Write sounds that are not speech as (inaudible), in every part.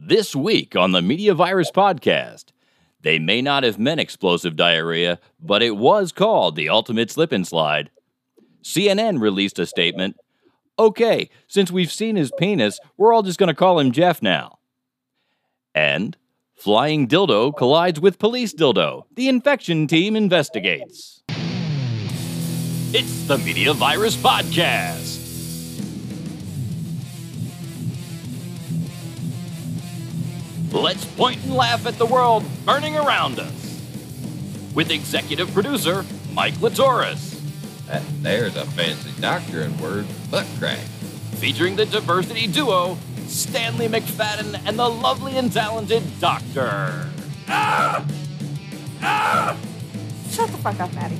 This week on the Media Virus Podcast, they may not have meant explosive diarrhea, but it was called the ultimate slip and slide. CNN released a statement okay, since we've seen his penis, we're all just going to call him Jeff now. And flying dildo collides with police dildo. The infection team investigates. It's the Media Virus Podcast. Let's point and laugh at the world burning around us. With executive producer Mike Latoris. That there's a fancy doctoring word, butt crack. Featuring the diversity duo Stanley McFadden and the lovely and talented Doctor. Ah! Ah! Shut the fuck up, Maddie.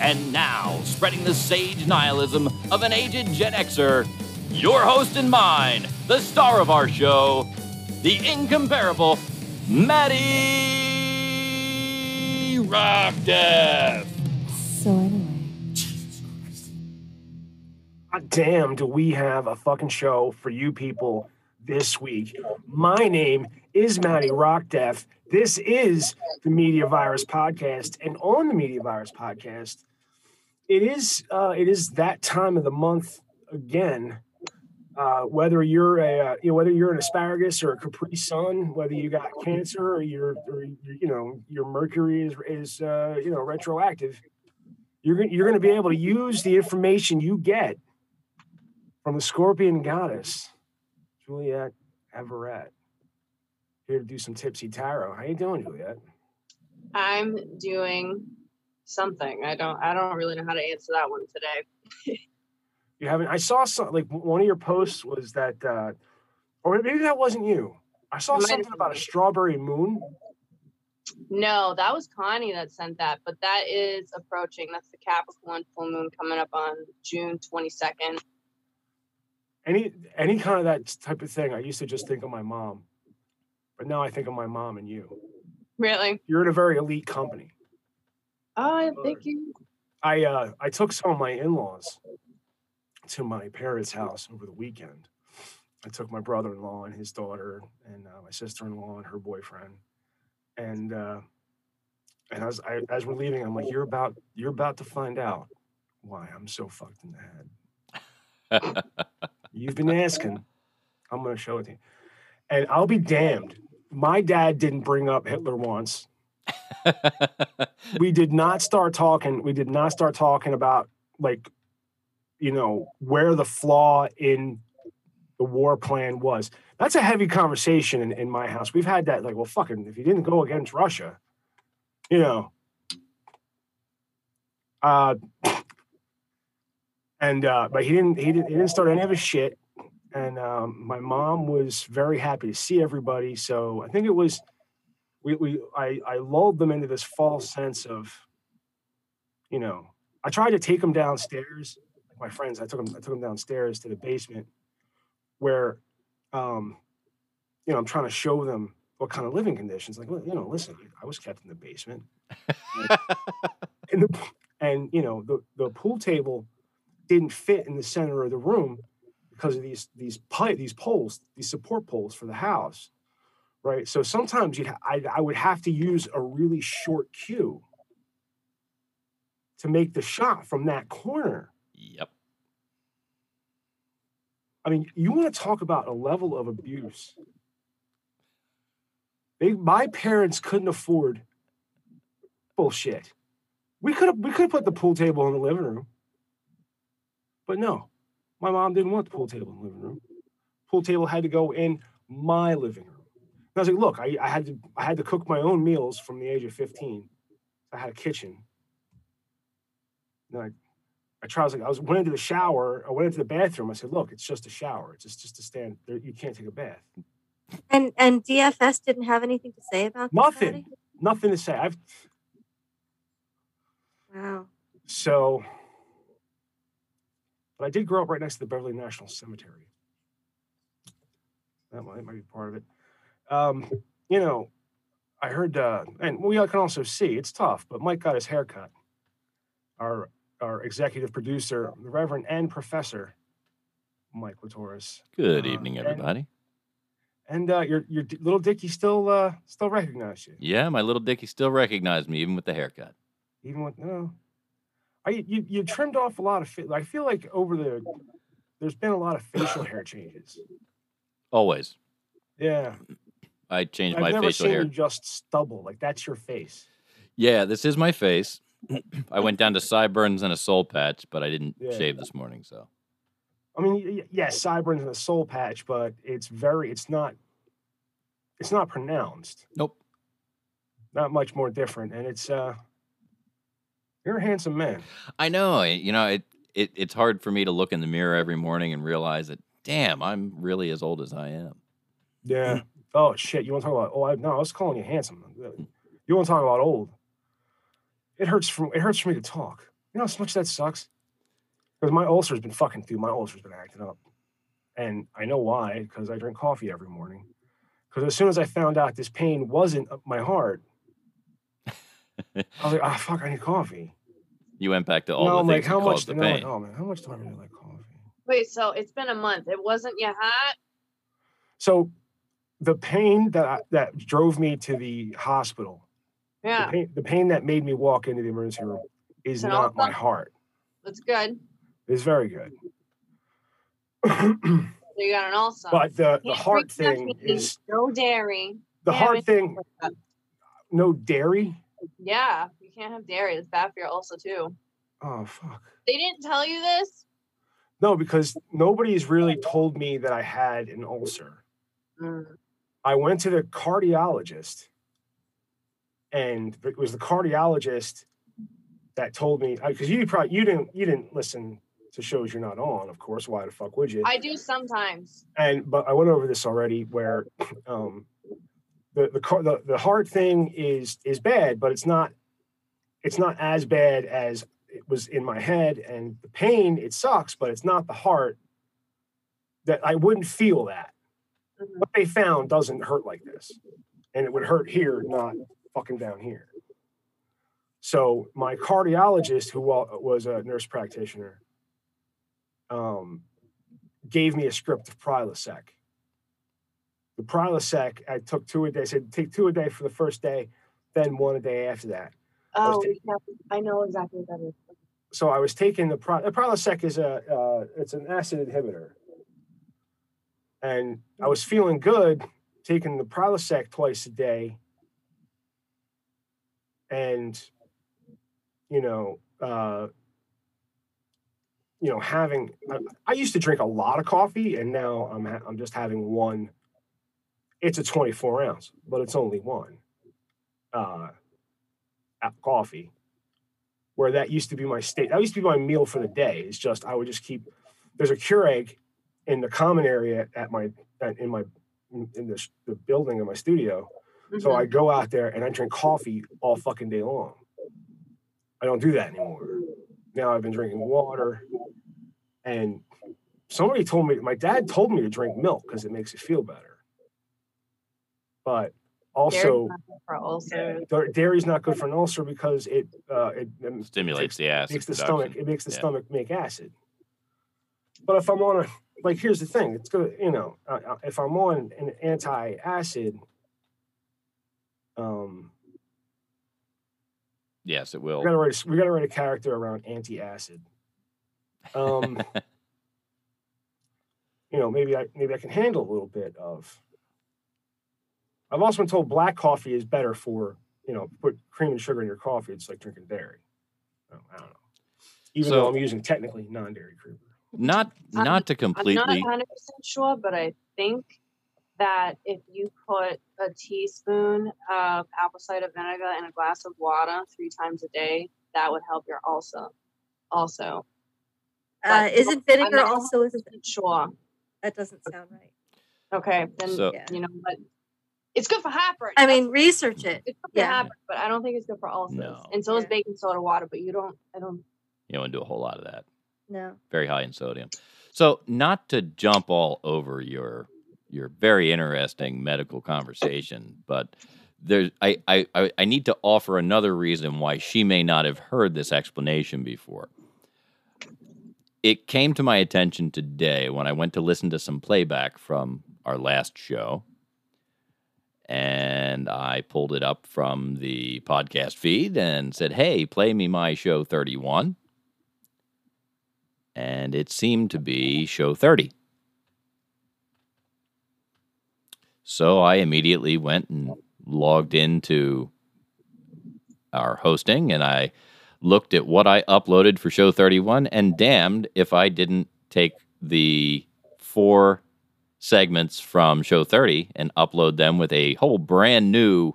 And now, spreading the sage nihilism of an aged Gen Xer, your host and mine, the star of our show, the incomparable Maddie Rockdeath. So anyway, God damn, do we have a fucking show for you people this week? My name is Matty Rockdeath. This is the Media Virus Podcast, and on the Media Virus Podcast, it is uh, it is that time of the month again. Uh, whether you're a you know, whether you're an asparagus or a Capri Sun, whether you got cancer or you're or, you know your mercury is is uh, you know retroactive, you're you're going to be able to use the information you get from the Scorpion Goddess, Juliet Everett. Here to do some tipsy tarot. How you doing, Juliet? I'm doing something. I don't I don't really know how to answer that one today. (laughs) You haven't? I saw some like one of your posts was that, uh, or maybe that wasn't you. I saw something about a strawberry moon. No, that was Connie that sent that, but that is approaching. That's the Capricorn full moon coming up on June 22nd. Any any kind of that type of thing. I used to just think of my mom, but now I think of my mom and you. Really? You're in a very elite company. Oh, thank you. I uh, I took some of my in-laws to my parents' house over the weekend. I took my brother-in-law and his daughter, and uh, my sister-in-law and her boyfriend, and uh, and as I, as we're leaving, I'm like, "You're about you're about to find out why I'm so fucked in the head. (laughs) You've been asking. I'm going to show it to you, and I'll be damned. My dad didn't bring up Hitler once (laughs) we did not start talking we did not start talking about like you know where the flaw in the war plan was. That's a heavy conversation in, in my house. We've had that like well fucking if you didn't go against russia you know. Uh and uh but he didn't he didn't he didn't start any of his shit. And um my mom was very happy to see everybody. So i think it was we, we I, I lulled them into this false sense of, you know, I tried to take them downstairs. My friends, I took them, I took them downstairs to the basement where, um, you know, I'm trying to show them what kind of living conditions. Like, you know, listen, I was kept in the basement, (laughs) and the and you know the the pool table didn't fit in the center of the room because of these these pipe these poles these support poles for the house right? So sometimes you'd I, I would have to use a really short cue to make the shot from that corner. Yep. I mean, you want to talk about a level of abuse. They, my parents couldn't afford bullshit. We could have we could have put the pool table in the living room, but no, my mom didn't want the pool table in the living room. Pool table had to go in my living room. And I was like, look, I, I had to I had to cook my own meals from the age of 15. I had a kitchen. And I, I tried, I was like, I was went into the shower, I went into the bathroom. I said, look, it's just a shower. It's just just a stand there. You can't take a bath. and and DFS didn't have anything to say about Nothing. Nothing to say. I've Wow. so but I did grow up right next to the Beverly National Cemetery. That might, might be part of it. Um, you know, I heard, uh, and we can also see it's tough, but Mike got his hair cut. Our our executive producer, the Reverend and Professor Mike Latoris. Good Uh, evening, and- everybody. And uh, your your little Dicky still uh, still recognized you, Yeah, my little Dickie still recognized me, even with the haircut. even with no. I you you trimmed off a lot of. Fa- I feel like over the there's been a lot of facial hair changes. Always. Yeah, I changed I've my never facial seen hair. you just stubble like that's your face. Yeah, this is my face. (clears throat) I went down to sideburns and a soul patch, but I didn't Yeah. shave this morning, so I mean, yes, sideburns and a soul patch, but it's very, it's not, it's not pronounced. nope. Not much more different, and it's uh, you're a handsome man. I know. You know, it, it it's hard for me to look in the mirror every morning and realize that, damn, I'm really as old as I am. Yeah. oh shit, you want to talk about? Oh, I, no, I was calling you handsome. You want to talk about old? It hurts from it hurts for me to talk. You know how much that sucks. Because my ulcer's been fucking through. My ulcer's been acting up, and I know why. Because I drink coffee every morning. Because as soon as I found out this pain wasn't my heart, I was like, ah, fuck, I need coffee. You went back to all no, the I'm things like, that how much? caused the and I'm like, pain. oh man, how much do I really like coffee? Wait, so it's been a month. It wasn't your heart? So, the pain that I, that drove me to the hospital, Yeah, the, pain, the pain that made me walk into the emergency room, is And not my heart. that's good. It's very good. (clears throat) So you got an ulcer. but the, the heart thing is no dairy. the heart thing. No dairy. Yeah, you can't have dairy. It's bad for your ulcer too. Oh fuck. They didn't tell you this. No, because nobody's really told me that I had an ulcer. Mm. I went to the cardiologist, and it was the cardiologist that told me because you probably you didn't you didn't listen to shows you're not on, of course. Why the fuck would you? I do sometimes. and but I went over this already where (clears throat) um the the car the, the heart thing is is bad, but it's not it's not as bad as it was in my head and the pain it sucks, but it's not the heart that I wouldn't feel that. Mhm. What they found doesn't hurt like this. And it would hurt here, not fucking down here. So my cardiologist, who was a nurse practitioner, um, gave me a script of Prilosec. The Prilosec, I took two a day. Said take two a day for the first day, then one a day after that. Oh, taking- yeah, I know exactly what that is. So I was taking the Pri- the Prilosec is a uh, it's an acid inhibitor, and I was feeling good taking the Prilosec twice a day, and you know. Uh, you know, having I, I used to drink a lot of coffee, and now I'm ha- I'm just having one. It's a 24 ounce, but it's only one. Uh, coffee, where that used to be my state. That used to be my meal for the day. It's just I would just keep. There's a Keurig in the common area at my in my in the, sh- the building of my studio. So Mhm. I go out there and I drink coffee all fucking day long. I don't do that anymore. Now I've been drinking water, and somebody told me my dad told me to drink milk because it makes you feel better. But Dairy's also, not good for ulcers. da- dairy's not good for an ulcer because it uh, it, it Stimulates the acid makes the production. stomach it makes the Yeah. stomach make acid. But if I'm on a like, here's the thing: it's good, you know. Uh, uh, if I'm on an anti-acid, um, Yes, it will. we will. gotta write a, we gotta write a character around anti-acid. Um, (laughs) you know, maybe I maybe I can handle a little bit of. I've also been told black coffee is better for you know put cream and sugar in your coffee. It's like drinking dairy. Oh, I don't know. Even though I'm using technically non-dairy creamer. not I'm- not to I'm not completely 100% sure, but I think that if you put a teaspoon of apple cider vinegar in a glass of water three times a day, that would help your ulcer. Also, Uh, isn't I'm vinegar not also? A, 100% sure. that doesn't sound right. Okay, then So- you know, but it's good for heartburn. I mean, research it. it's good for yeah. heartburn, but I don't think it's good for ulcers. No. And so is baking soda water, but you don't. I don't. you don't want to do a whole lot of that. No. Very high in sodium. So not to jump all over your your very interesting medical conversation, but there's I, I, I need to offer another reason why she may not have heard this explanation before. It came to my attention today when I went to listen to some playback from our last show and I pulled it up from the podcast feed and said, "Hey, play me my show 31." And it seemed to be show 30. So I immediately went and logged into our hosting and I looked at what I uploaded for show 31 and damned if I didn't take the four segments from show 30 and upload them with a whole brand new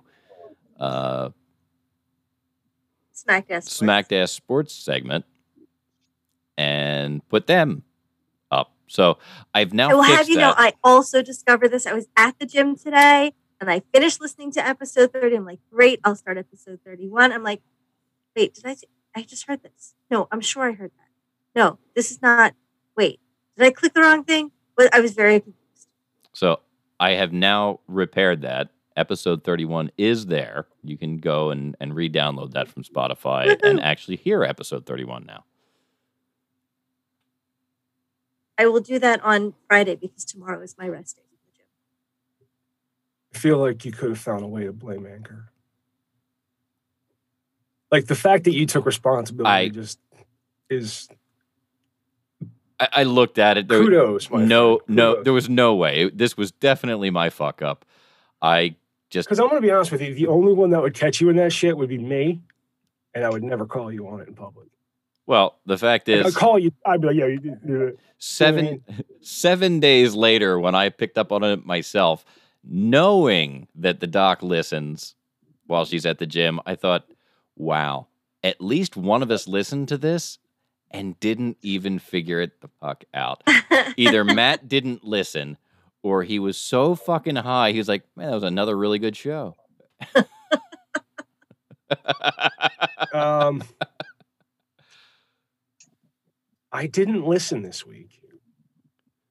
uh, Smacked Ass. Sports. Smacked Ass Sports segment and put them. So I've now I will have you that. know, I also discovered this. I was at the gym today and I finished listening to episode 30. I'm like, great, I'll start episode 31. I'm like, wait, did I? I just heard this. No, I'm sure I heard that. No, this is not. Wait, did I click the wrong thing? But I was very confused. So I have now repaired that. Episode 31 is there. You can go and, and re download that from Spotify and actually hear episode 31 now. I will do that on Friday because tomorrow is my rest day from the gym. I feel like you could have found a way to blame Anchor. Like the fact that you took responsibility I- just is I, I looked at it. There, kudos. My no, friend, no, kudos. there was no way. This was definitely my fuck up. I just Because I'm going to be honest with you, the only one that would catch you in that shit would be me, and I would never call you on it in public. Well, the fact Like, I'd is, call you. I'd be like, "Yeah, you did do it." seven (laughs) seven days later, when I picked up on it myself, knowing that the doc listens while she's at the gym, I thought, wow, at least one of us listened to this and didn't even figure it the fuck out. Either (laughs) Matt didn't listen or he was so fucking high, he was like, man, that was another really good show. (laughs) Um, I didn't listen this week.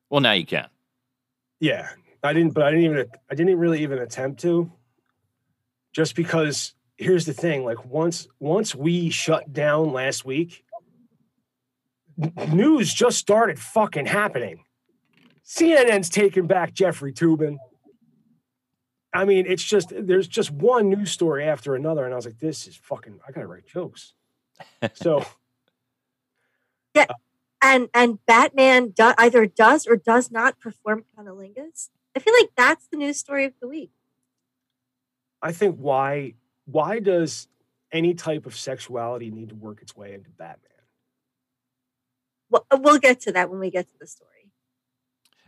well, now you can. Yeah, I didn't, but I didn't even. I didn't really even attempt to. Just because here's the thing: like once once we shut down last week, news just started fucking happening. CNN's taking back Jeffrey Toobin. I mean, it's just there's just one news story after another, and I was like, this is fucking. I gotta write jokes. So (laughs) and and Batman do, either does or does not perform cunnilingus. I feel like that's the news story of the week. I think why why does any type of sexuality need to work its way into Batman? Well, we'll get to that when we get to the story.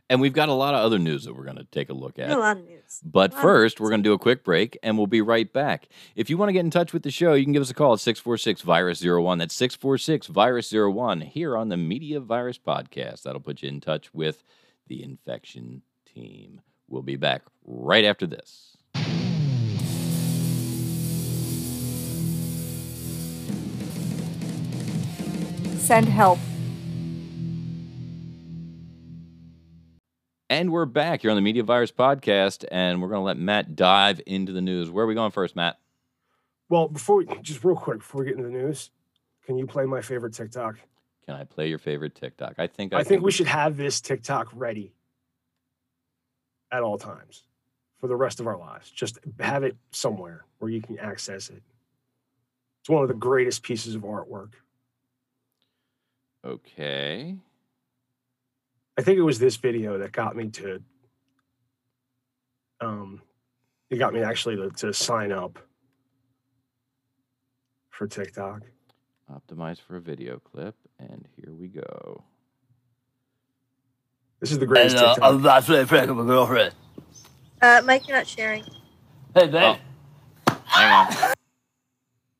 And we've got a lot of other news that we're going to take a look at. a lot of news. But Wow. first, we're going to do a quick break and we'll be right back. If you want to get in touch with the show, you can give us a call at 646 Virus 01. That's 646 Virus 01 here on the Media Virus Podcast. That'll put you in touch with the infection team. We'll be back right after this. Send help. And we're back here on the Media Virus Podcast, and we're going to let Matt dive into the news. Where are we going first, Matt? Well, before we, just real quick before we get into the news, can you play my favorite TikTok? Can I play your favorite TikTok? I think I, I think we should have this TikTok ready at all times for the rest of our lives. Just have it somewhere where you can access it. It's one of the greatest pieces of artwork. Okay. I think it was this video that got me to um it got me actually to, to sign up for TikTok. Optimize for a video clip, and here we go. This is the greatest And uh, TikTok. I'm about to play with my girlfriend. Uh, Mike, you're not sharing. Hey, babe. Hang on.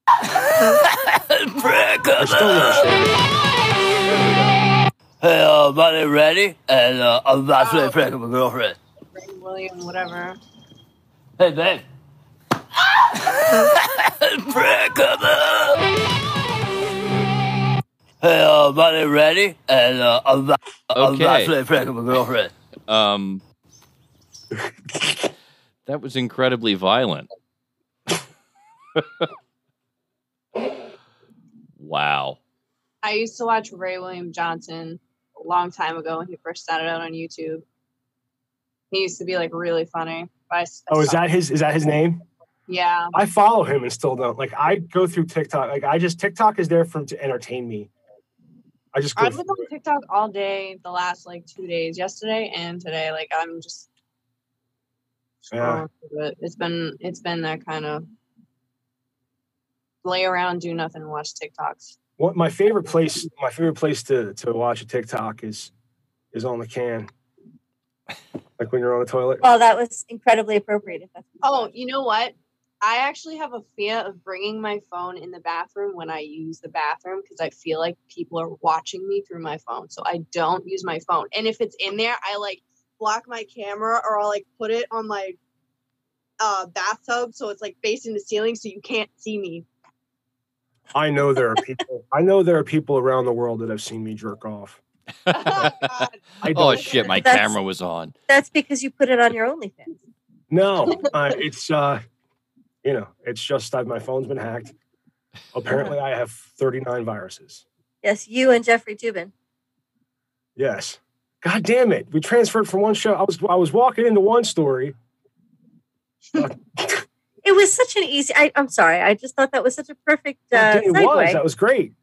(laughs) Prank I still don't share Hey, uh, my name Randy, and uh, I'm about to play prank with my girlfriend. Ray William, whatever. Hey, babe. (laughs) prank Hey, uh, my name Randy, and uh, I'm about, I'm about Okay. to play prank with my girlfriend. Um, that was incredibly violent. (laughs) wow. I used to watch Ray William Johnson a long time ago when he first started out on YouTube. He used to be like really funny, I, I Oh, is that his? Is that his name? Yeah. I follow him and still don't. Like I go through TikTok. Like I just TikTok is there for to entertain me. I just I've been on. TikTok all day the last like two days, yesterday and today. Like I'm just Yeah. it. It's been it's been that kind of lay around, do nothing, watch TikToks. What my favorite place? My favorite place to to watch a TikTok is is on the can. Like when you're on the toilet. well, that was incredibly appropriate. If that's what you Oh, you know what? I actually have a fear of bringing my phone in the bathroom when I use the bathroom because I feel like people are watching me through my phone. So I don't use my phone. And if it's in there, I like block my camera or I'll like put it on my uh bathtub so it's like facing the ceiling so you can't see me. I know there are people. I know there are people around the world that have seen me jerk off. God. (laughs) I Oh shit, my That's- camera was on. that's because you put it on your OnlyFans. No, uh, it's uh, you know, it's just that my phone's been hacked. Apparently, I have 39 viruses. Yes, you and Jeffrey Toobin. Yes. God damn it! We transferred from one show. I was I was walking into one story. (laughs) It was such an easy. I, I'm sorry. I just thought that was such a perfect uh, it segue. was. That was great.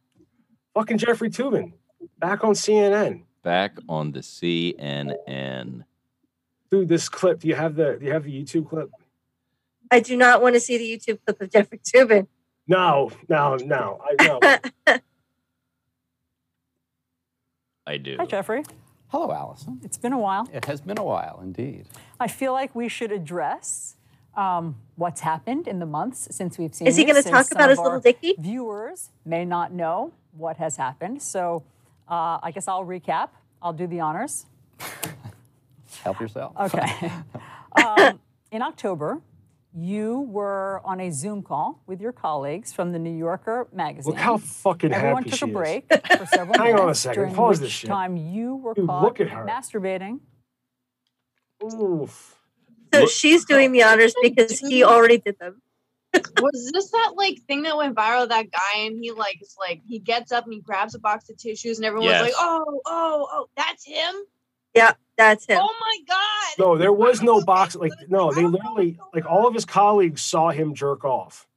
Fucking Jeffrey Toobin back on CNN. Back on the CNN. Dude, this clip. Do you have the Do you have the YouTube clip? I do not want to see the YouTube clip of Jeffrey Toobin. No, no, no. I (laughs) know. I do. Hi, Jeffrey. Hello, Alisyn. It's been a while. It has been a while indeed. I feel like we should address um, what's happened in the months since we've seen Is he going to talk about his little dicky? Viewers may not know what has happened. So uh, I guess I'll recap. I'll do the honors. Help yourself. Okay. (laughs) um, in October, you were on a Zoom call with your colleagues from the New Yorker magazine. Look how fucking Everyone happy took she a is. break (laughs) for several Hang on a second. during Pause which this shit. time you were Dude, caught look at her. masturbating. Oof. (laughs) So she's doing the honors because he already did them. (laughs) Was this that like thing that went viral? That guy and he like is like he gets up and he grabs a box of tissues and everyone's Yes. like, oh, oh, oh, that's him. Yeah, that's him. Oh my god. No, there was no (laughs) box. Like no, they oh literally like all of his colleagues saw him jerk off,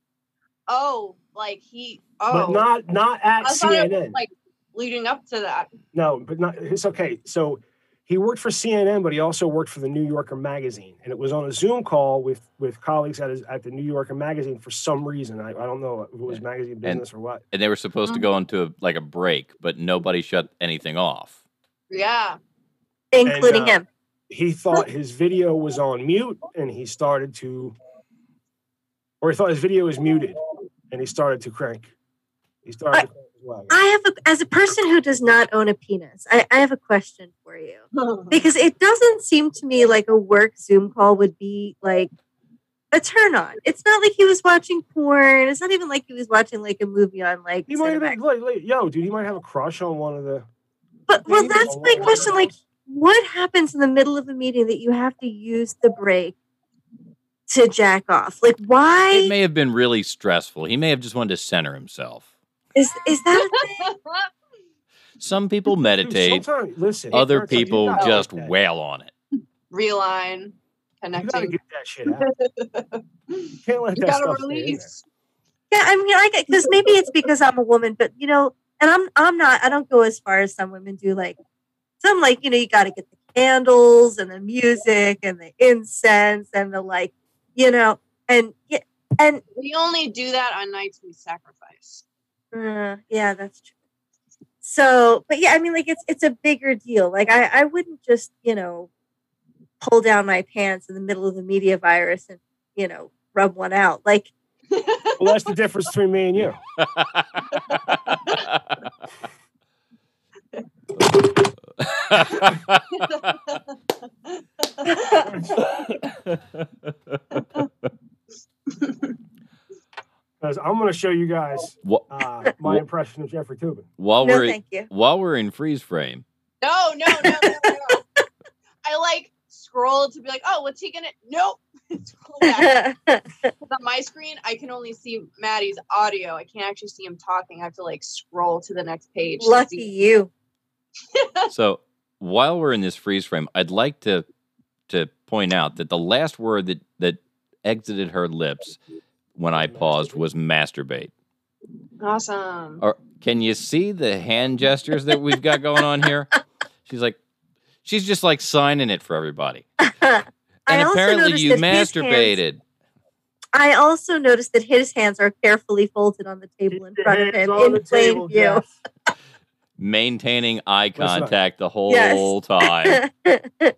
Oh, like he. Oh, but not not at I thought it was CNN. like leading up to that. No, but not. It's okay. So he worked for CNN, but he also worked for the New Yorker magazine, and it was on a Zoom call with with colleagues at his, at the New Yorker magazine for some reason. I, I don't know if it was magazine business or what. And they were supposed to go into a, like a break, but nobody shut anything off. Yeah. including uh, him. He thought his video was on mute, and he started to, or he thought his video was muted, and he started to crank. He started. to crank his. I have, a, as a person who does not own a penis, I, I have a question for you (laughs) because it doesn't seem to me like a work Zoom call would be like a turn on. It's not like he was watching porn. It's not even like he was watching like a movie on like. He might have Cinemax. been like, like, yo, dude. He might have a crush on one of the. But well, that's my question. Like, what happens in the middle of a meeting that you have to use the break to jack off? Like, why? It may have been really stressful. He may have just wanted to center himself. Is is that a thing? (laughs) Some people meditate, sometimes- listen. other sometimes you people gotta just let that- wail on it. Reline. You gotta get that shit out. You (laughs) can't let You that gotta stuff stay there. release. Yeah, I mean, like, because maybe it's because I'm a woman, but you know, and I'm I'm not. I don't go as far as some women do. Like, some like you know, you got to get the candles and the music and the incense and the like, you know, and yeah, and We only do that on nights we sacrifice. Uh, yeah, that's true. So, but yeah, I mean, like it's it's a bigger deal. Like I I wouldn't just you know pull down my pants in the middle of the media virus and you know rub one out. Like (laughs) Well, that's the difference between me and you. (laughs) (laughs) Because I'm going to show you guys Wha- uh, (laughs) my impression of Jeffrey Toobin. while no, we're thank you. while we're in freeze frame, No, no, no, no, no. I like scroll to be like, oh, what's he gonna? Nope. (laughs) Scroll back. 'Cause (laughs) on my screen, I can only see Maddie's audio. I can't actually see him talking. I have to like scroll to the next page. Lucky see- you. so while we're in this freeze frame, I'd like to to point out that the last word that that exited her lips when I paused was masturbate. Awesome. Or can you see the hand gestures that we've got going on here? (laughs) She's like, she's just like signing it for everybody. (laughs) I And also apparently noticed you that his hands- masturbated. I also noticed that his hands are carefully folded on the table in front of him in plain table, view. yes. maintaining eye contact the whole Yes. time. (laughs)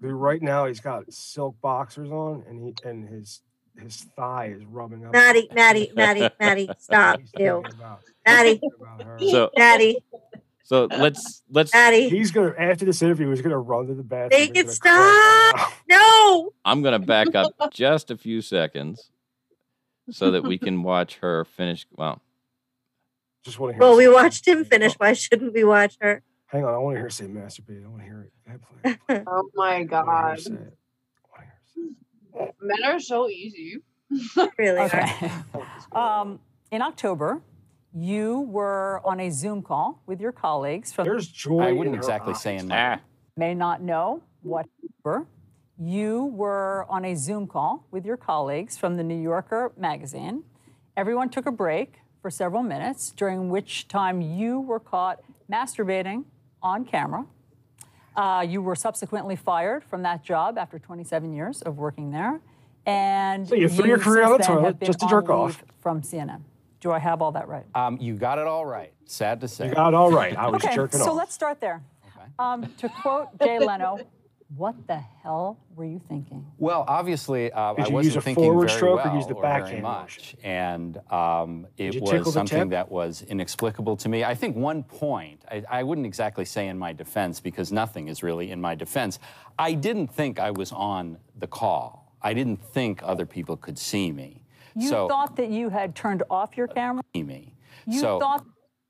Right now he's got silk boxers on, and he and his his thigh is rubbing up. Maddie, (laughs) Maddie, Maddie, Maddie, stop. Ew. about, Maddie, thinking about her. So Maddie, so let's let's Maddie. He's gonna after this interview, he's gonna run to the bathroom. Make he's it stop. out. No. I'm gonna back up (laughs) just a few seconds so that we can watch her finish well. Just want to hear. Well, we watched him finish. Oh. Why shouldn't we watch her? Hang on, I want to hear her say masturbate. I want to hear it. Go (laughs) play. Oh my I wanna hear her oh god. Say it. I wanna hear her say it. Men are so easy. (laughs) Really? Okay. Um, in October, you were on a Zoom call with your colleagues from There's joy. I wouldn't her exactly eyes. say in my Ah, may not know what. You were on a Zoom call with your colleagues from the New Yorker magazine. Everyone took a break for several minutes, during which time you were caught masturbating on camera. Uh, you were subsequently fired from that job after 27 years of working there. And So you threw your career since on the then toilet just to jerk off. From CNN. Do I have all that right? Um, you got it all right. Sad to say. You got it all right. I was Okay, jerking so off. let's start there. Okay. Um, to quote Jay Leno, what the hell were you thinking? Well, obviously, uh, Did I you wasn't use a thinking forward very stroke or use the very backhand much, and um, it you tickle was the something that was inexplicable to me. I think one point, I, I wouldn't exactly say in my defense because nothing is really in my defense. I didn't think I was on the call. I didn't think other people could see me. You so thought that you had turned off your camera? see me. You so thought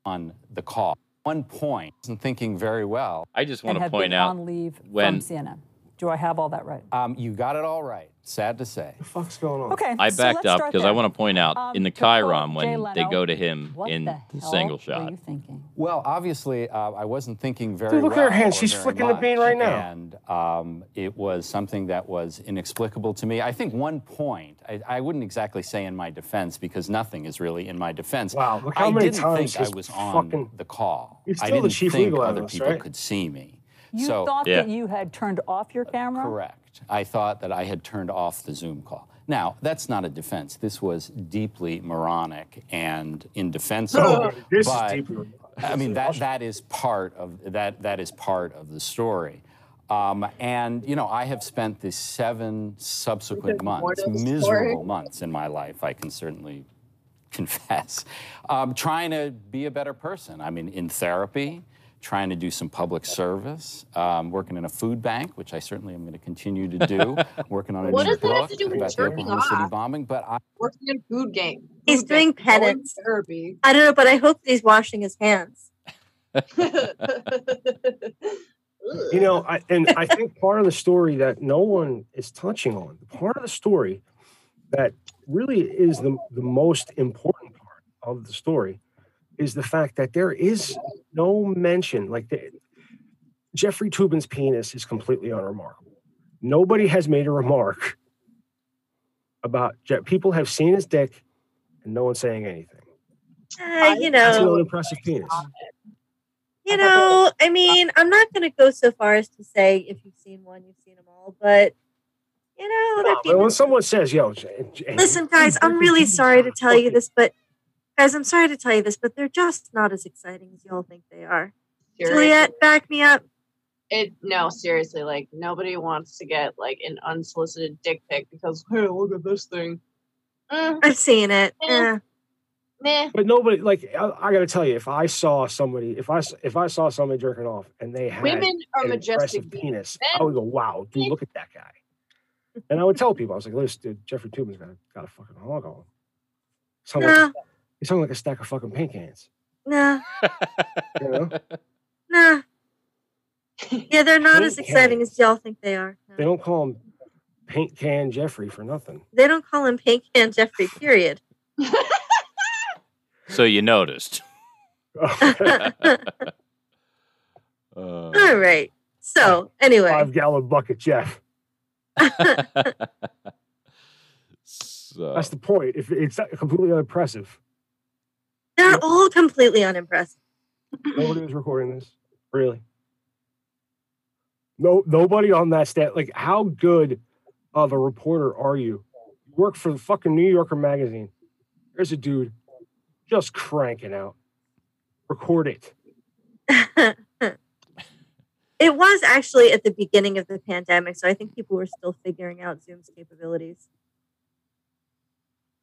on the call. One point, I wasn't thinking very well. I just want to point out on leave when- from CNN. Do I have all that right? Um, you got it all right. Sad to say. What the fuck's going on? Okay. I so backed let's up because I want to point out Um, in the Chiron Jay when they go to him what in the hell single were shot. you thinking? Well, obviously, uh, I wasn't thinking very Dude, look at her well hand. She's very flicking the bean right now. And um, it was something that was inexplicable to me. I think one point, I, I wouldn't exactly say in my defense because nothing is really in my defense. Wow, look how I many didn't times think I was on fucking- the call. He's I still the didn't chief think legal other analyst, people right? could see me. You so, thought Yeah. that you had turned off your camera? Correct. I thought that I had turned off the Zoom call. Now, that's not a defense. This was deeply moronic and indefensible. No, this but- is deeply. I mean that that is part of that that is part of the story. Um, and you know, I have spent the seven subsequent months, to story? miserable months in my life. I can certainly (laughs) confess, um, trying to be a better person. I mean, in therapy, trying to do some public service, um, working in a food bank, which I certainly am going to continue to do. (laughs) working on a What new does that have book to do with about the jerking Oklahoma City off? bombing. But I, Working in food game. He's Food doing bank, going to penance. Therapy. I don't know, but I hope he's washing his hands. (laughs) You know, I, and I think part of the story that no one is touching on, part of the story that really is the, the most important part of the story is the fact that there is no mention, like the, Jeffrey Toobin's penis is completely unremarkable. Nobody has made a remark about people have seen his dick and no one's saying anything. Uh, you That's an know, unimpressive penis. you know. I mean, I'm not going to go so far as to say if you've seen one, you've seen them all, but you know, No, when someone says, "Yo," Listen, guys, I'm really sorry to tell you this, but guys, I'm sorry to tell you this, but they're just not as exciting as y'all think they are. Seriously. Juliet, back me up. It no, seriously, like nobody wants to get like an unsolicited dick pic because hey, look at this thing. Mm, I've seen it. Eh. meh. But nobody like I, I got to tell you, if I saw somebody, if I s- if I saw somebody jerking off and they had Women are an majestic impressive beings. penis, I would go, "Wow, dude, look at that guy." And I would tell people, I was like, "Listen, dude, Jeffrey Toobin's got a, got a fucking hog on. him. Sound like, Nah, he sound like a stack of fucking paint cans." nah, (laughs) You know, nah. Yeah, they're not as Paint exciting as y'all think they are. No. they don't call him Paint Can Jeffrey for nothing. They don't call him Paint Can Jeffrey, period. (laughs) So you noticed. (laughs) All Uh, right. So anyway, Five gallon bucket, Jeff. so, That's the point. If it's completely unimpressive, they're all completely unimpressed. nobody was recording this. Really? No, nobody on that stat. Like, how good of a reporter are you? You work for the fucking New Yorker magazine. There's a dude just cranking out. Record it. (laughs) it was actually at the beginning of the pandemic, so I think people were still figuring out Zoom's capabilities.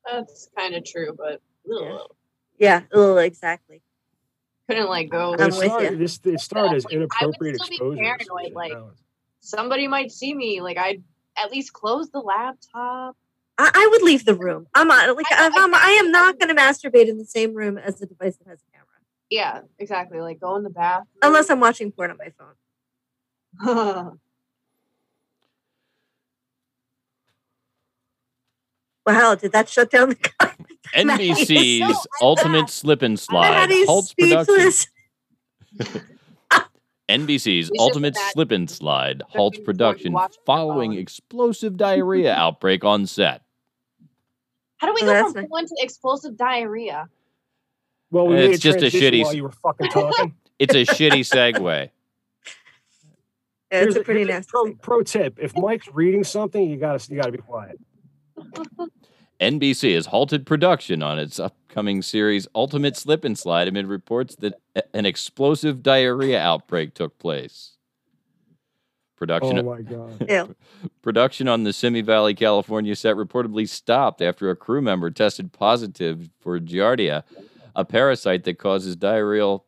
That's kind of true, but Yeah. Ugh, Yeah, oh, exactly. couldn't like go. I'm It with started, you. this, it started as Like, I would inappropriate still be exposure. paranoid, like- Somebody might see me. Like I'd at least close the laptop. I, I would leave the room. I'm not, like I I'm, I'm, I am not going to masturbate in the same room as the device that has a camera, Yeah, exactly. Like go in the bath unless I'm watching porn on my phone. (laughs) Wow, did that shut down the (laughs) guy? NBC's No, I'm Ultimate not. (laughs) Slip and Slide Maddie's halts production. NBC's Ultimate Slip and Slide Just halts production following explosive (laughs) diarrhea outbreak on set. How do we Oh, go that's from one to explosive diarrhea? Well, we It's just a shitty While you were fucking (laughs) talking. It's a shitty segue. Yeah, Here's it's a pretty here's nasty. pro, pro tip: If Mike's reading something, you gotta you gotta be quiet. NBC has halted production on its upcoming series Ultimate Slip and Slide amid reports that a- an explosive diarrhea outbreak took place. Production Oh my god! Ew. Production on the Simi Valley, California set reportedly stopped after a crew member tested positive for Giardia, a parasite that causes diarrheal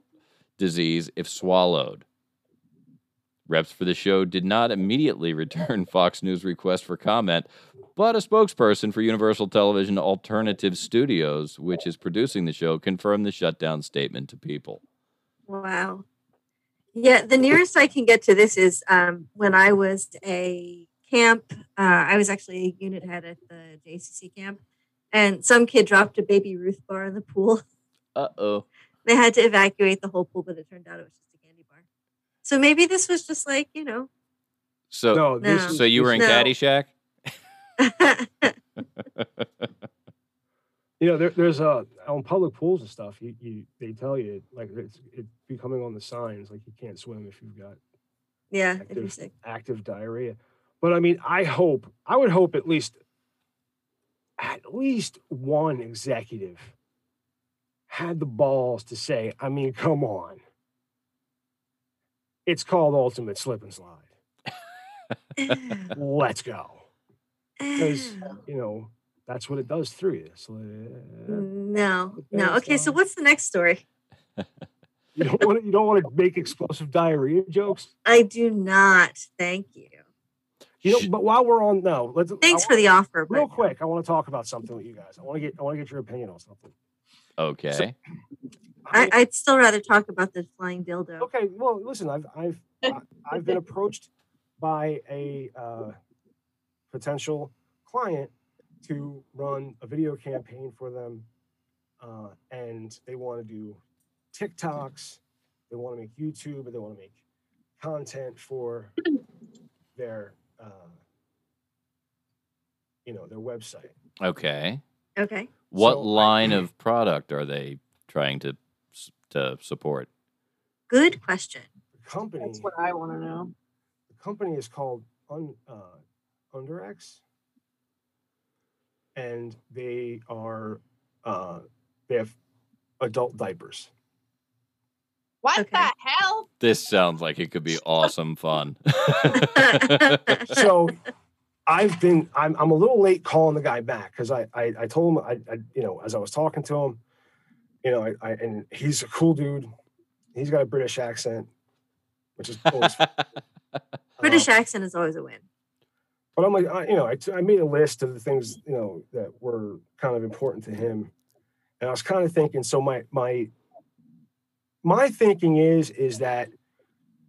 disease if swallowed. Reps for the show did not immediately return (laughs) Fox News' request for comment, but a spokesperson for Universal Television Alternative Studios, which is producing the show, confirmed the shutdown statement to People. Wow. Yeah, the nearest I can get to this is um, when I was a camp. Uh, I was actually a unit head at the JCC camp, and some kid dropped a baby Ruth bar in the pool. Uh oh. They had to evacuate the whole pool, but it turned out it was just a candy bar. So maybe this was just like you know. So, No, this No. is- so you were in No. Caddyshack? (laughs) (laughs) You know, there, there's uh on public pools and stuff. You, you they tell you like it's it's becoming on the signs like you can't swim if you've got yeah, active sick. active diarrhea. But I mean, I hope I would hope at least at least one executive had the balls to say, I mean, come on. It's called Ultimate Slip and Slide. (laughs) Let's go. Because, you know, that's what it does through you. So, uh, no, no. Okay, so what's the next story? you don't want to, you don't want to make explosive diarrhea jokes. I do not. Thank you. You know, but while we're on no, let's Thanks I for the offer. Real quick, I want to talk about something with you guys. I want to get I want to get your opinion on something. Okay. I, I'd still rather talk about the flying dildo. okay, well, listen, I've I've I- I've been approached by a uh, potential client to run a video campaign for them, uh, and they want to do TikToks, they want to make YouTube, and they want to make content for their uh, you know their website. Okay. Okay. What So I- line of product are they trying to to support? Good question. The company That's what I want to know. the company is called Un, uh, Underx, and they are uh, they have adult diapers. What Okay. the hell? This sounds like it could be (laughs) awesome fun. So I've been I'm I'm a little late calling the guy back because I, I I told him I, I you know as I was talking to him, you know I, I and he's a cool dude. He's got a British accent, which is always (laughs) British uh, accent is always a win. but I'm like, I, you know, I, I made a list of the things, you know, that were kind of important to him. And I was kind of thinking, so my, my, my thinking is, is that,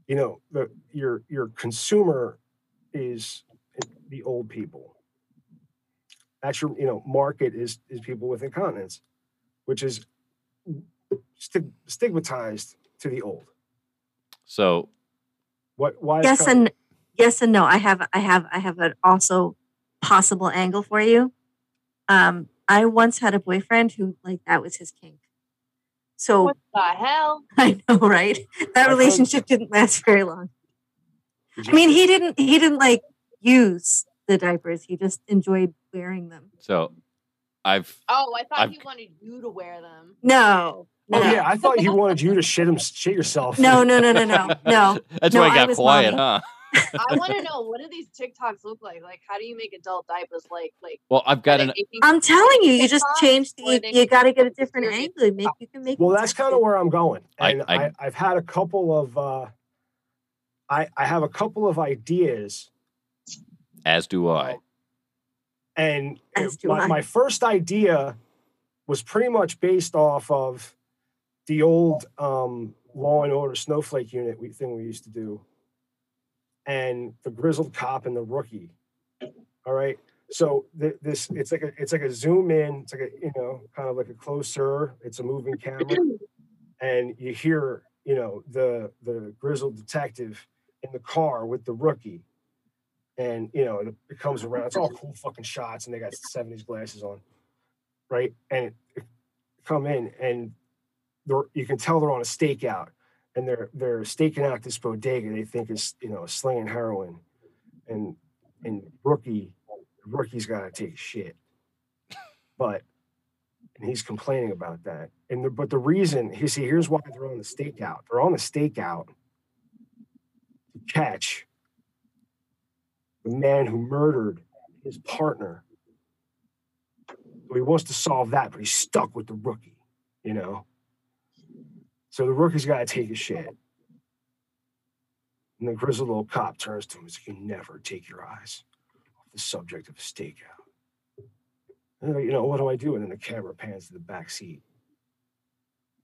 you know, the, your, your consumer is the old people. That's your, you know, market is, is people with incontinence, which is stig- stigmatized to the old. so What? Why? yes and yes and no. I have I have I have an also possible angle for you. Um, I once had a boyfriend who like that was his kink. So What the hell? (laughs) I know, right? That relationship didn't last very long. I mean, he didn't he didn't like use the diapers. He just enjoyed wearing them. So I've Oh, I thought I've- he wanted you to wear them. No. Oh yeah, I thought he wanted you to shit him, shit yourself. No, no, no, no, no, (laughs) no. that's No, why I I got was quiet, mommy. huh? I want to (laughs) know what do these TikToks look like? Like, how do you make adult diapers? Like, like Well, I've got an I'm telling you, you just change the. they- You got to get a different angle. You Make you can make. Well, that's kind of where I'm going, I- and I- I, I, have had a couple of. uh I I have a couple of ideas, as do I. and As do my, I. my first idea was pretty much based off of the old um, Law and Order Snowflake unit we, thing we used to do, and the grizzled cop and the rookie. All right, so th- this it's like a it's like a zoom in. It's like a you know kind of like a closer. It's a moving camera, and you hear you know the the grizzled detective in the car with the rookie, and you know it, it comes around. It's all (laughs) cool fucking shots, and they got seventies glasses on, right? And it, it come in, and they're, you can tell they're on a stakeout, and they're they're staking out this bodega they think is you know slinging heroin, and and rookie rookie's got to take shit, but and he's complaining about that. And the, but the reason you see here's why they're on the stakeout. They're on the stakeout to catch the man who murdered his partner. So he wants to solve that, but he's stuck with the rookie, you know. So the rookie's got to take a shit. And the grizzled little cop turns to him and says, You never take your eyes off the subject of a stakeout. And like, you know, what do I do? And then the camera pans to the back seat.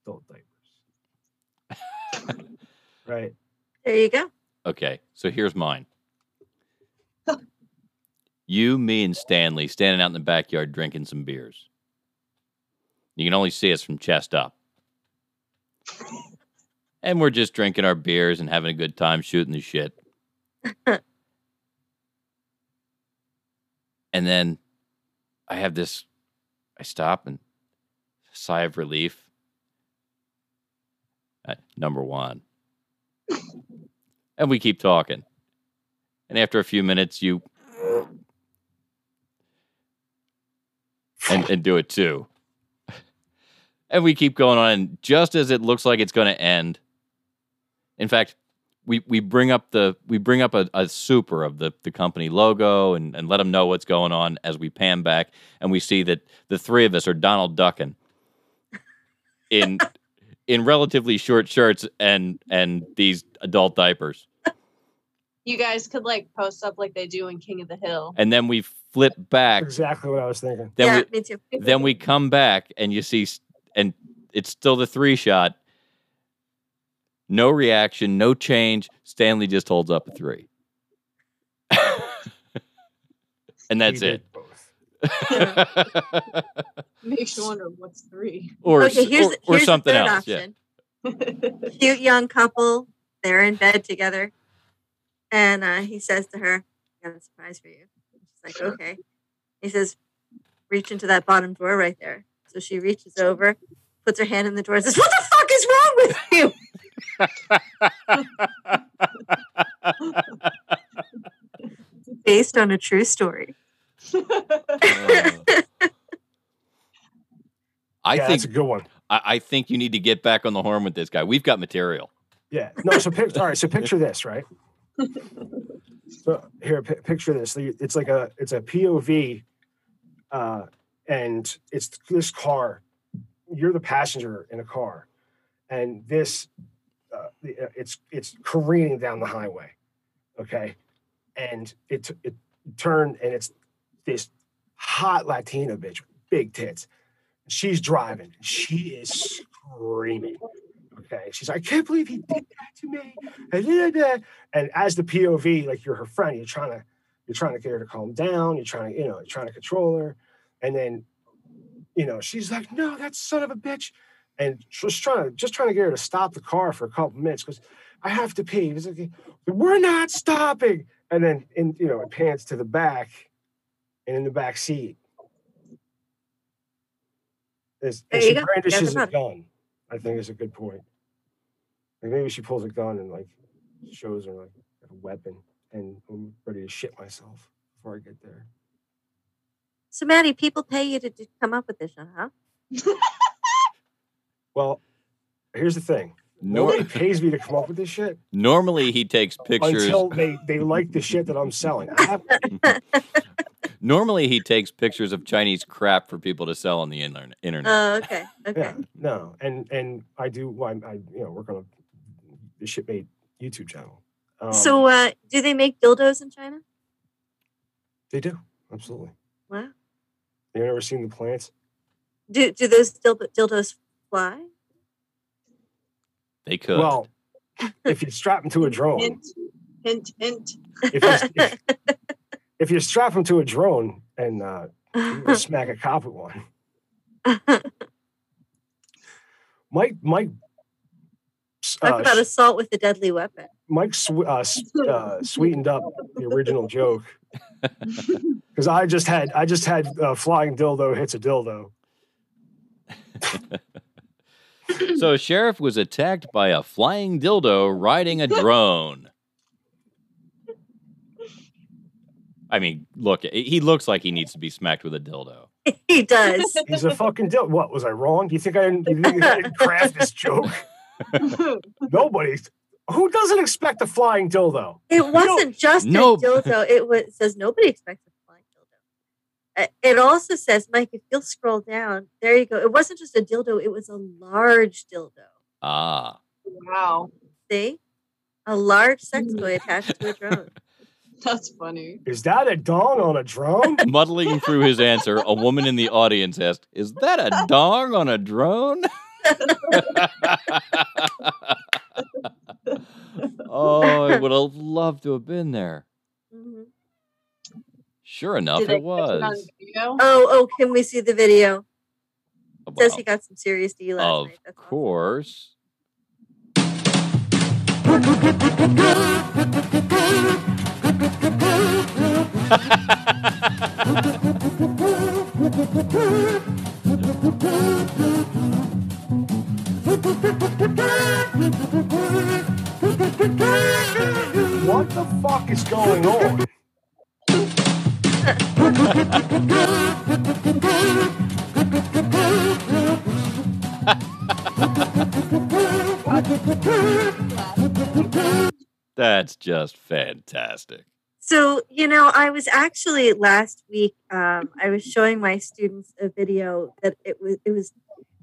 Adult diapers. (laughs) right. There you go. Okay, so here's mine. You, me, and Stanley standing out in the backyard drinking some beers. You can only see us from chest up. (laughs) And we're just drinking our beers and having a good time shooting the shit. (laughs) and then I have this, I stop and sigh of relief. Uh, number one. (laughs) and we keep talking. And after a few minutes, you and, and do it too. And we keep going on. And just as it looks like it's going to end, in fact, we, we bring up the we bring up a, a super of the, the company logo and, and let them know what's going on as we pan back and we see that the three of us are Donald Duckin in in relatively short shirts and and these adult diapers. You guys could like post up like they do in King of the Hill. And then we flip back. Exactly what I was thinking. Then yeah, we me too. then we come back and you see and it's still the three shot. No reaction, no change. Stanley just holds up a three. (laughs) and that's it. (laughs) Makes you wonder what's three. or okay, here's or, the- or here's something the third else. Yeah. Cute young couple. They're in bed together, and uh, he says to her, "I got a surprise for you." She's like, "Okay." He says, "Reach into that bottom drawer right there." So she reaches over, puts her hand in the drawer, and says, "What the fuck is wrong with you?" (laughs) Based on a true story. Uh, I yeah, think that's a good one. I, I think you need to get back on the horn with this guy. We've got material. Yeah. No. So pic- all right. So picture this, right? So here, pi picture this. It's like a it's a POV, uh, and it's this car. You're the passenger in a car, and this uh, it's it's careening down the highway, okay, and it it turned and it's this hot Latina bitch big tits. She's driving. She is screaming. Okay. She's like, I can't believe he did that to me. And, and as the POV, like you're her friend, you're trying to you're trying to get her to calm down. You're trying to, you know, you're trying to control her. And then, you know, she's like, no, that son of a bitch. And just trying to just trying to get her to stop the car for a couple minutes because I have to pee. Like, we're not stopping. And then, in you know, it pans to the back, and in the back seat, is There and you she brandishes a gun. I think is a good point. Like maybe she pulls a gun and like shows her like a weapon, and I'm ready to shit myself before I get there. So, Maddie, people pay you to, to come up with this, huh? (laughs) Well, here's the thing. Nor- Nobody pays me to come up with this shit normally he takes pictures. until they, they like the shit that I'm selling. (laughs) I have, (laughs) Normally he takes pictures of Chinese crap for people to sell on the internet. internet. Oh, okay. Okay. yeah, no, and and I do. well, I, I you know work on a the shipmate YouTube channel. Um, so, uh, do they make dildos in China? they do absolutely. Wow. You ever seen the plants? Do do those dil- dildos fly? they could. Well, (laughs) if you strap them to a drone, Hint, hint, hint. if you, if, (laughs) if you strap them to a drone and uh, (laughs) smack a cop with one, Mike Mike s- Talk uh, about sh- assault with a deadly weapon. Mike sw- uh, uh, sweetened up the original joke (laughs) because I just had I just had uh, flying dildo hits a dildo. (laughs) so sheriff was attacked by a flying dildo riding a drone. I mean, look, he looks like he needs to be smacked with a dildo. he does. He's a fucking dildo. What was I wrong? Do you think I didn't, you think I didn't craft this joke? (laughs) (laughs) Nobody. Who doesn't expect a flying dildo? It wasn't just no. a dildo. It was it says nobody expects a flying dildo. Uh, It also says, Mike, if you'll scroll down, there you go. It wasn't just a dildo; it was a large dildo. Ah, wow, See, a large sex toy attached to a drone. (laughs) that's funny. Is that a dong on a drone? (laughs) muddling through his answer, a woman in the audience asked, "Is that a dong on a drone?" Oh, I (laughs) would have loved to have been there. Mhm. Sure enough, Did it catch it was. Oh, oh, can we see the video? It says he got some serious D last of night. That's awesome. (laughs) course. What the fuck is going on? That's just fantastic. So, you know, I was actually last week, um, I was showing my students a video that it was, it was,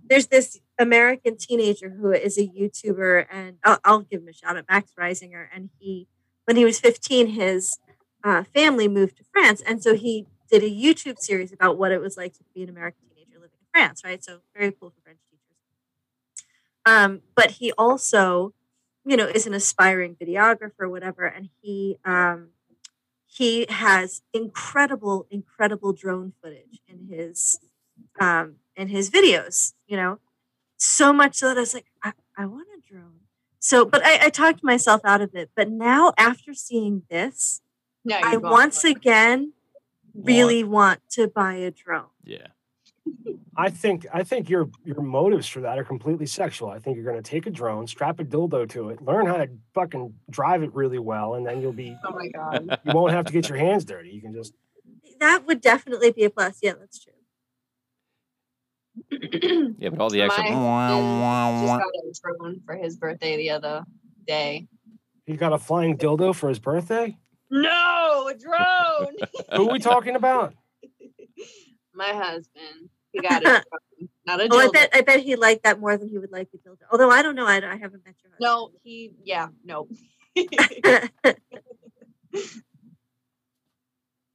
there's this American teenager who is a YouTuber, and I'll, I'll give him a shout out, Max Reisinger. And he, when he was 15, his uh, family moved to France. And so he did a YouTube series about what it was like to be an American teenager living in France, right? So, very cool for French teachers. Um, but he also, you know, is an aspiring videographer, whatever. And he, um, he has incredible, incredible drone footage in his um, in his videos. You know, so much so that I was like, I, I want a drone. So, but I, I talked myself out of it. But now, after seeing this, Yeah, I once one. again really want to buy a drone. Yeah. I think I think your your motives for that are completely sexual. I think you're going to take a drone, strap a dildo to it, learn how to fucking drive it really well, and then you'll be Oh my god. you won't have to get your hands dirty. You can just That would definitely be a plus. Yeah, that's true. Yeah, but all the extra. My husband just got a drone for his birthday the other day. he got a flying dildo for his birthday. No, a drone. (laughs) Who are we talking about? (laughs) My husband. He got a (laughs) drone, not a Oh, I dildo. bet I bet he liked that more than he would like the dildo. Although I don't know. I, I haven't met your husband. No, he. Yeah, no.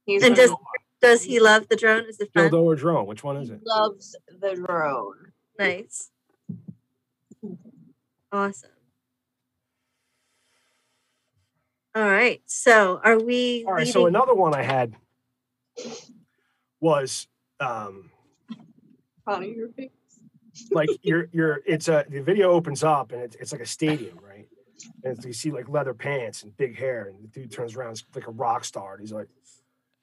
He's And gonna- does does he love the drone? Is it fun? Dildo or drone? Which one is he it? loves the drone. Nice. Awesome. All right. So are we All right. leaving? So another one I had was um Funny your face. like (laughs) you're you're it's a the video opens up and it's it's like a stadium, right? And you see like leather pants and big hair, and the dude turns around, he's like a rock star, and he's like,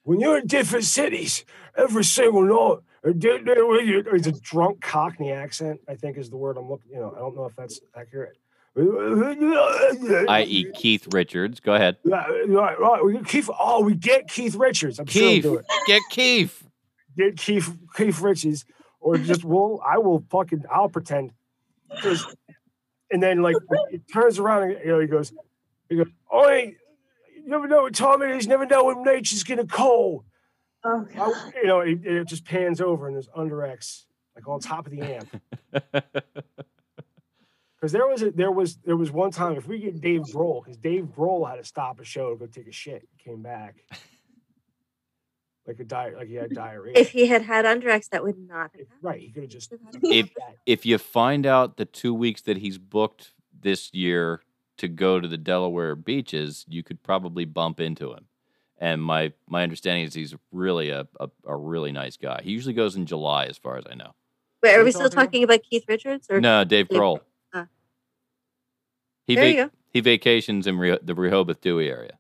"When you're in different cities, every single night, and get with you." It's a drunk Cockney accent, I think is the word I'm looking. You know, I don't know if that's accurate. I.e., Keith Richards. Go ahead. Right, right, right. We get Keith. Oh, we get Keith Richards. I'm sure Keith, we'll do it. get Keith. Get Keith Keith Richards, or just we'll. I will fucking. I'll pretend. and then like it turns around and you know he goes, he goes. Oh, you never know what time it is. Never know when nature's gonna call. Oh, I- you know, it, it just pans over and there's under X like on top of the amp. (laughs) Because there was a, there was there was one time if we get Dave Grohl because Dave Grohl had to stop a show to go take a shit, came back (laughs) like a di- like he had (laughs) diarrhea. If he had had Underx, that would not have right, he could have just If if you find out the two weeks that he's booked this year to go to the Delaware beaches, you could probably bump into him. And my my understanding is he's really a, a, a really nice guy. He usually goes in July, as far as I know. Wait, are Are we still talking talking about Keith Richards? Or No, Dave Dave Grohl. Ah. He there vac- you go. he vacations in Re- the Rehoboth Dewey area,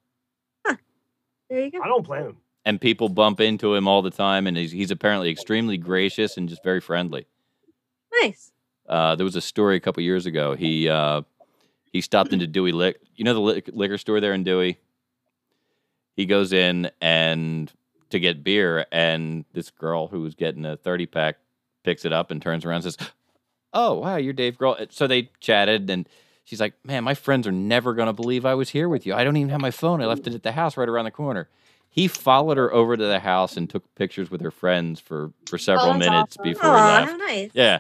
There you go. I don't blame him. and people bump into him all the time. And he's he's apparently extremely gracious and just very friendly. Nice. Uh, there was a story a couple years ago. He uh, he stopped into Dewey Lick. You know the lic- liquor store there in Dewey. He goes in and to get beer, and this girl who was getting a thirty pack picks it up and turns around and says, "Oh wow, you're Dave Grohl." So they chatted, and she's like, "Man, my friends are never gonna believe I was here with you. I don't even have my phone. I left it at the house right around the corner." He followed her over to the house and took pictures with her friends for for several oh, that's minutes awesome. before he Oh, left. how nice. Yeah.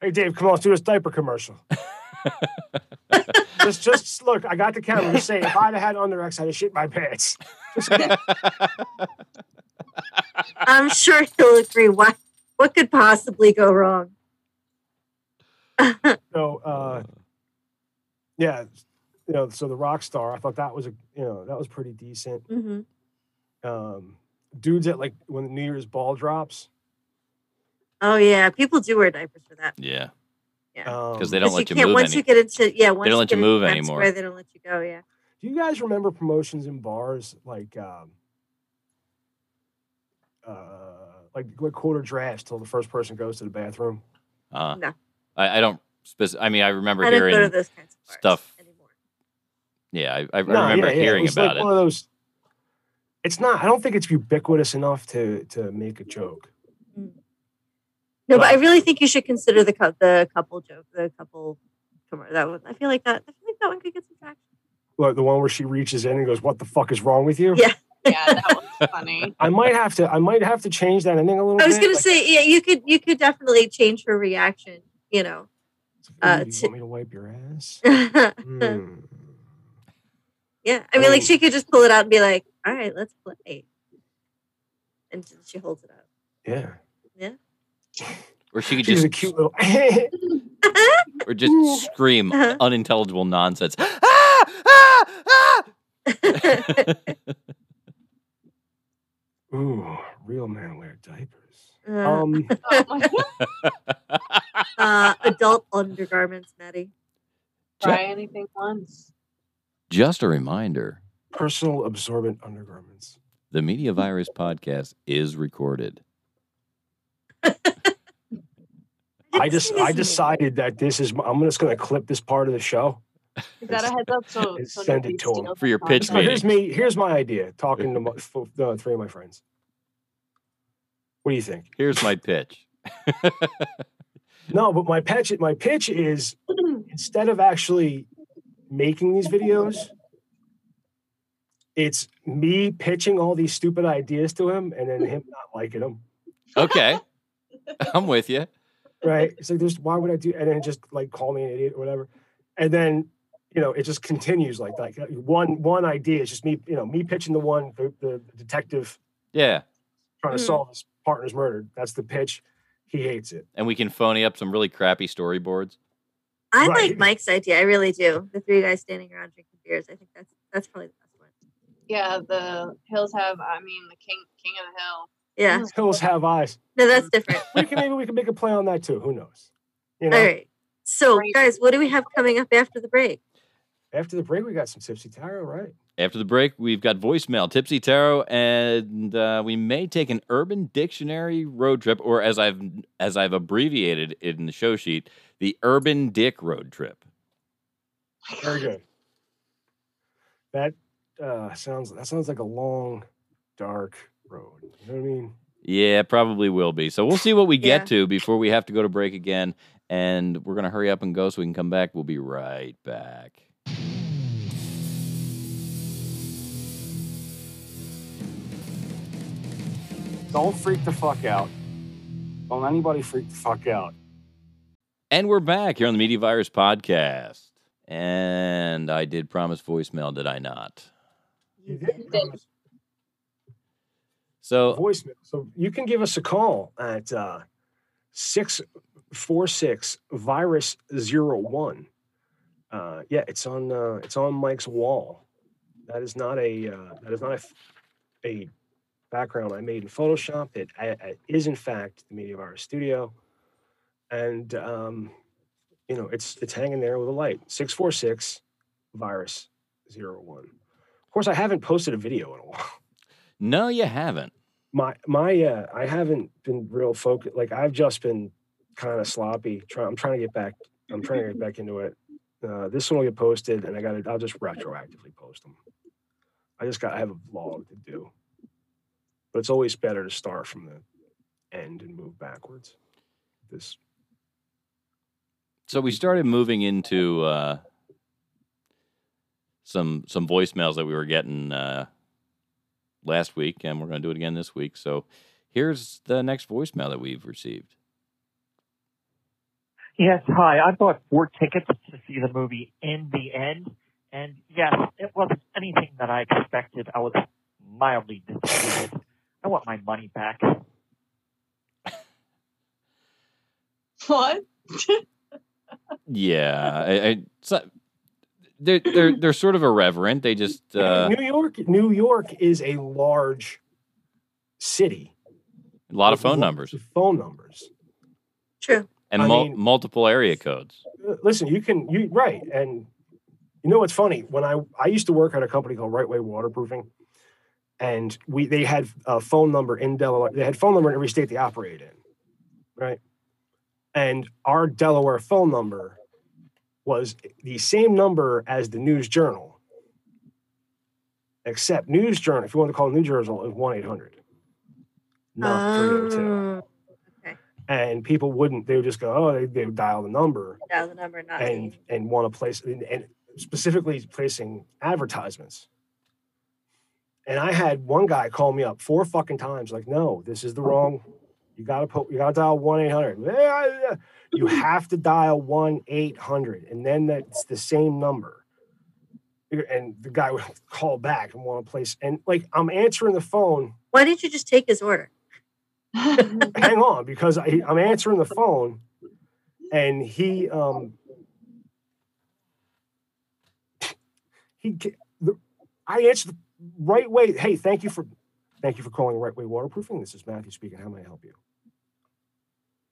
Hey Dave, come on, let's do this diaper commercial. (laughs) just just look, I got the camera. Just say if I'd have had under I'd have shit my pants. I'm sure he'll agree. What what could possibly go wrong? (laughs) so uh yeah, you know, so the rock star, I thought that was a you know, that was pretty decent. hmm Um dudes at like when the New Year's ball drops. Oh yeah, people do wear diapers for that. Yeah. Um, Because they don't let you, can't move once any. you get into yeah. Once don't let get you into move Times anymore. Square, they don't let you go. Yeah. Do you guys remember promotions in bars like um uh like like quarter drafts till the first person goes to the bathroom? Uh, No. I, I don't. Spec- I mean, I remember I don't hearing go to those kinds of bars stuff. anymore. Yeah, I, I No, remember yeah, yeah, hearing it was about like One of those. It's not. I don't think it's ubiquitous enough to to make a joke. No, but I really think you should consider the cou- the couple joke, the couple. commer- That one, I feel like that. I feel like that one could get some traction. Like the one where she reaches in and goes, "What the fuck is wrong with you?" Yeah. (laughs) Yeah, that was funny. I might have to. I might have to change that ending a little. I was bit. gonna Like, say, yeah, you could you could definitely change her reaction. You know. "Ooh, uh, you to- want me to wipe your ass? (laughs) yeah, Hmm. I mean, like she could just pull it out and be like, "All right, let's play," and she holds it up. Yeah. Yeah. (laughs) Or she could She's just, a cute little. (laughs) or just scream Uh-huh. unintelligible nonsense. (laughs) Ah! Ah! Ah! Ooh, real men wear diapers. Uh, Um, uh, adult undergarments, Maddie. Try anything once. Just a reminder: personal absorbent undergarments. the Media Virus podcast is recorded. I just I decided that this is. I'm just going to clip this part of the show. Is that a heads up? So, and so send it to 'em. steals For your pitch So here's me. Here's my idea. Talking to my, f- uh, three of my friends. What do you think? Here's my pitch. No, but my pitch. My pitch is (clears throat) instead of actually making these videos, it's me pitching all these stupid ideas to him, and then him not liking them. Okay, (laughs) I'm with you. Right? It's like, there's why would I do? And then just like call me an idiot or whatever. And then, you know, it just continues like that. Like, One one idea is just me, you know, me pitching the one the, the detective Yeah, trying to Mhm. solve his partner's murder. That's the pitch. He hates it. and we can phony up some really crappy storyboards. I Right. like Mike's idea. I really do. The three guys standing around drinking beers. I think that's that's probably the best one. Yeah, the hills have. I mean, the king, king of the hill. Yeah. Hills have eyes. No, that's different. We can maybe we can make a play on that too. Who knows? You know, All right. So, guys, what do we have coming up after the break? After the break, we got some tipsy tarot, right? After the break, we've got voicemail, Tipsy Tarot, and uh, we may take an Urban Dictionary road trip, or as I've as I've abbreviated it in the show sheet, the Urban Dick road trip. Very good. That uh, sounds that sounds like a long, dark road. You know what I mean? Yeah, probably will be. So we'll see what we get Yeah. to before we have to go to break again, and we're gonna hurry up and go so we can come back. We'll be right back. Don't freak the fuck out. Don't anybody freak the fuck out. And we're back here on the Media Virus podcast. And I did promise voicemail, did I not? You did promise So voicemail. So you can give us a call at uh, 646 virus zero one. Uh, yeah, it's on uh, it's on Mike's wall. That is not a uh, that is not a, a background I made in Photoshop. It, I- I- in fact the Media Virus Studio, and um, you know it's it's hanging there with a light. Six four six virus zero one. Of course, I haven't posted a video in a while no, you haven't. My my uh i haven't been real focused like i've just been kind of sloppy try, i'm trying to get back i'm trying to get back into it. Uh this one will get posted and i gotta i'll just retroactively post them i just got i have a vlog to do. But it's always better to start from the end and move backwards. This So we started moving into uh, some some voicemails that we were getting uh, last week, and we're going to do it again this week. So here's the next voicemail that we've received. Yes, hi. I bought four tickets to see the movie In the End, and yes, it wasn't anything that I expected. I was mildly disappointed. I want my money back. What? (laughs) Yeah, I, I, so, they're they're they're sort of irreverent. They just uh, new york new york is a large city a lot of phone numbers of phone numbers True. and mul- mean- multiple area codes. Uh, listen, you can you right, and you know what's funny? When I I used to work at a company called Right Way Waterproofing, and we they had a phone number in Delaware. They had phone number in every state they operated in, right? And our Delaware phone number was the same number as the News Journal, except News Journal. If you want to call News Journal, is one eight hundred. Not three hundred two. Oh, okay. And people wouldn't. They would just go, oh, they, they would dial the number Dial the number, not and me. and want to place and, and specifically placing advertisements. And I had one guy call me up four fucking times, like, no, this is the wrong. You gotta put you gotta dial one eight hundred. You (laughs) have to dial one eight hundred, and then that's the same number. And the guy would (laughs) call back and want to place, and like I'm answering the phone. Why didn't you just take his order? (laughs) Hang on, because I, I'm answering the phone, and he um he the, I answered the right way. Hey, thank you for thank you for calling Right Way Waterproofing. This is Matthew speaking. How may I help you?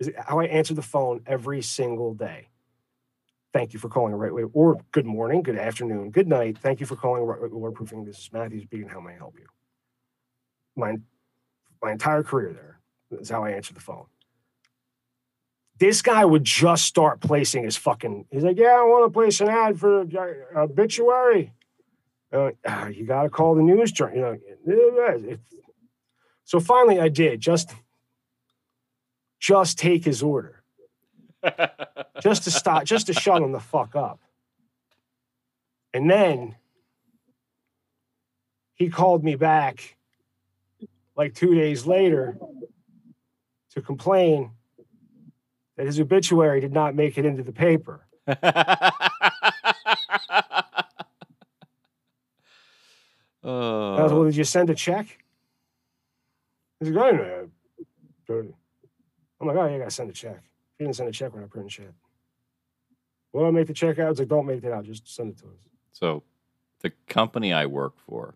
Is how I answer the phone every single day? Thank you for calling Right Way, or good morning, good afternoon, good night. Thank you for calling Right Way Waterproofing. This is Matthew speaking. How may I help you? My my entire career there is how I answer the phone. This guy would just start placing his fucking. He's like, "Yeah, I want to place an ad for obituary." Uh, "Ah, you got to call the news journal. You know, so finally, I did just just take his order, (laughs) just to stop, just to shut him the fuck up. And then he called me back like two days later to complain that his obituary did not make it into the paper. I was, well, oh, did you send a check? He's like, I didn't know. Dirty. I'm like, oh, yeah, you gotta send a check. You didn't send a check, we're not printing shit. Will I make the check out? It's like, don't make it out. Just send it to us. so the company I work for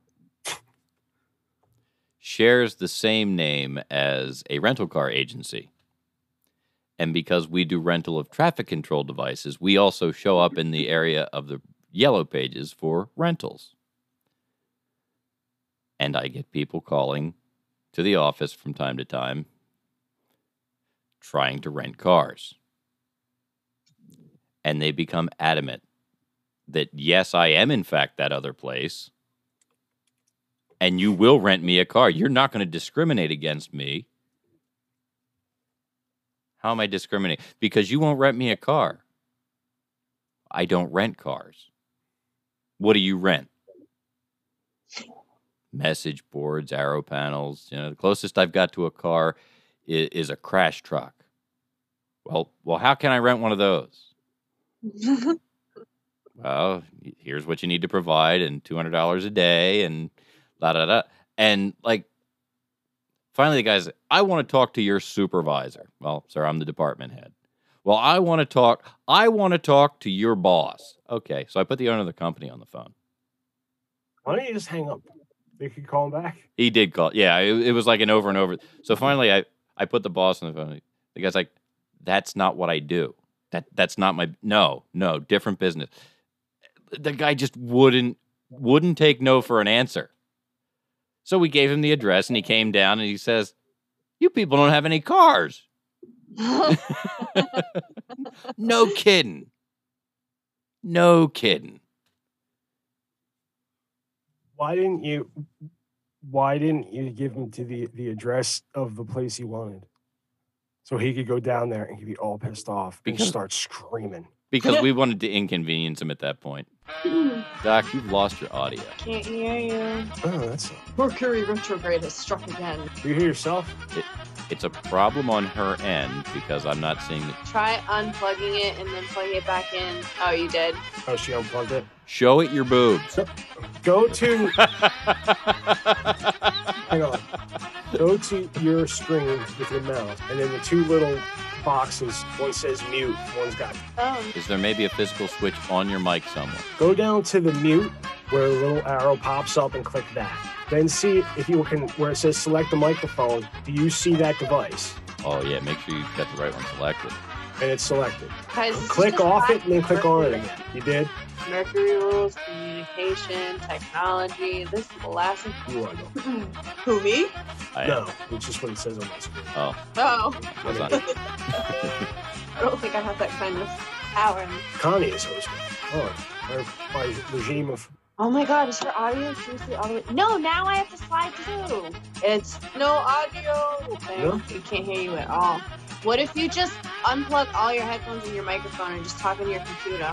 shares the same name as a rental car agency. And because we do rental of traffic control devices, we also show up in the area of the yellow pages for rentals. And I get people calling to the office from time to time trying to rent cars. And they become adamant that, yes, I am in fact that other place. And you will rent me a car. You're not going to discriminate against me. How am I discriminating? Because you won't rent me a car. I don't rent cars. What do you rent? Message boards, arrow panels. You know, the closest I've got to a car is, is a crash truck. Well, well, how can I rent one of those? (laughs) well, here's what you need to provide, and two hundred dollars a day, and da da da. And like, finally, the guy's, I want to talk to your supervisor. Well, sir, I'm the department head. Well, I want to talk. I want to talk to your boss. Okay, so I put the owner of the company on the phone. Why don't you just hang up? You could call him back. He did call. Yeah, it, it was like an over and over. So finally, I I put the boss on the phone. The guy's like, "That's not what I do. That that's not my no no different business." The guy just wouldn't wouldn't take no for an answer. So we gave him the address, and he came down, and he says, "You people don't have any cars." (laughs) no kidding. No kidding. Why didn't you? Why didn't you give him to the the address of the place he wanted, so he could go down there and he'd be all pissed off and Because- start screaming? Because we wanted to inconvenience him at that point. Mm-hmm. Doc, you've lost your audio. Can't hear you. Oh, that's. Mercury retrograde has struck again. You hear yourself? It, it's a problem on her end because I'm not seeing the. Try unplugging it and then plugging it back in. Oh, you did. Oh, she unplugged it. Show it your boobs. Go to. (laughs) hang on. Go to your screen with your mouse, and then the two little boxes. One says mute. One's got. Oh. Is there maybe a physical switch on your mic somewhere? Go down to the mute where a little arrow pops up and click that. Then see if you can where it says select the microphone. Do you see that device? Oh yeah, make sure you've got the right one selected. And it's selected. Guys, this is Click off it and then click on it again. You did? Mercury rules, communication, technology. This is the last thing. You are though. (clears throat) Who, me? I No, it's just what it says on my screen. Oh, Oh. that's not- (laughs) I don't think I have that kind of power. Connie is hosting. Oh, her my regime of Oh my god, is her audio seriously all the way? No, now I have to slide through. It's no audio. Okay, No? You can't hear you at all. What if you just unplug all your headphones and your microphone and just talk into your computer?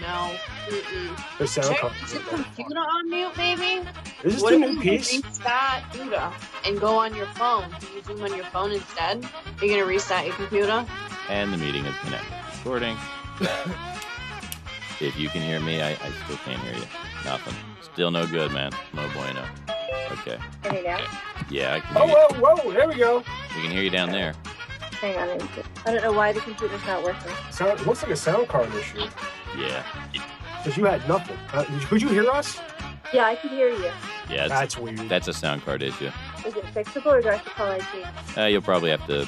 No. Mm-mm. the sound Check card. is your computer on mute, maybe? Is this what the if new you piece? restart Uda and go on your phone? Can you zoom on your phone instead? Are you gonna reset your computer? and the meeting is connected. Recording. if you can hear me, I, I still can't hear you. Nothing. Still no good, man. No bueno. Okay. Can you now? Yeah, I can Oh, hear you. whoa, whoa, there we go. We can hear you down there. Hang on. I I don't know why the computer's not working. Sound, it looks like a sound card issue. Yeah. Because you had nothing. Uh, (laughs) could you hear us? Yeah, I can hear you. Yeah, it's, That's weird. that's a sound card issue. Is it fixable or do I have to call IT? Uh, you'll probably have to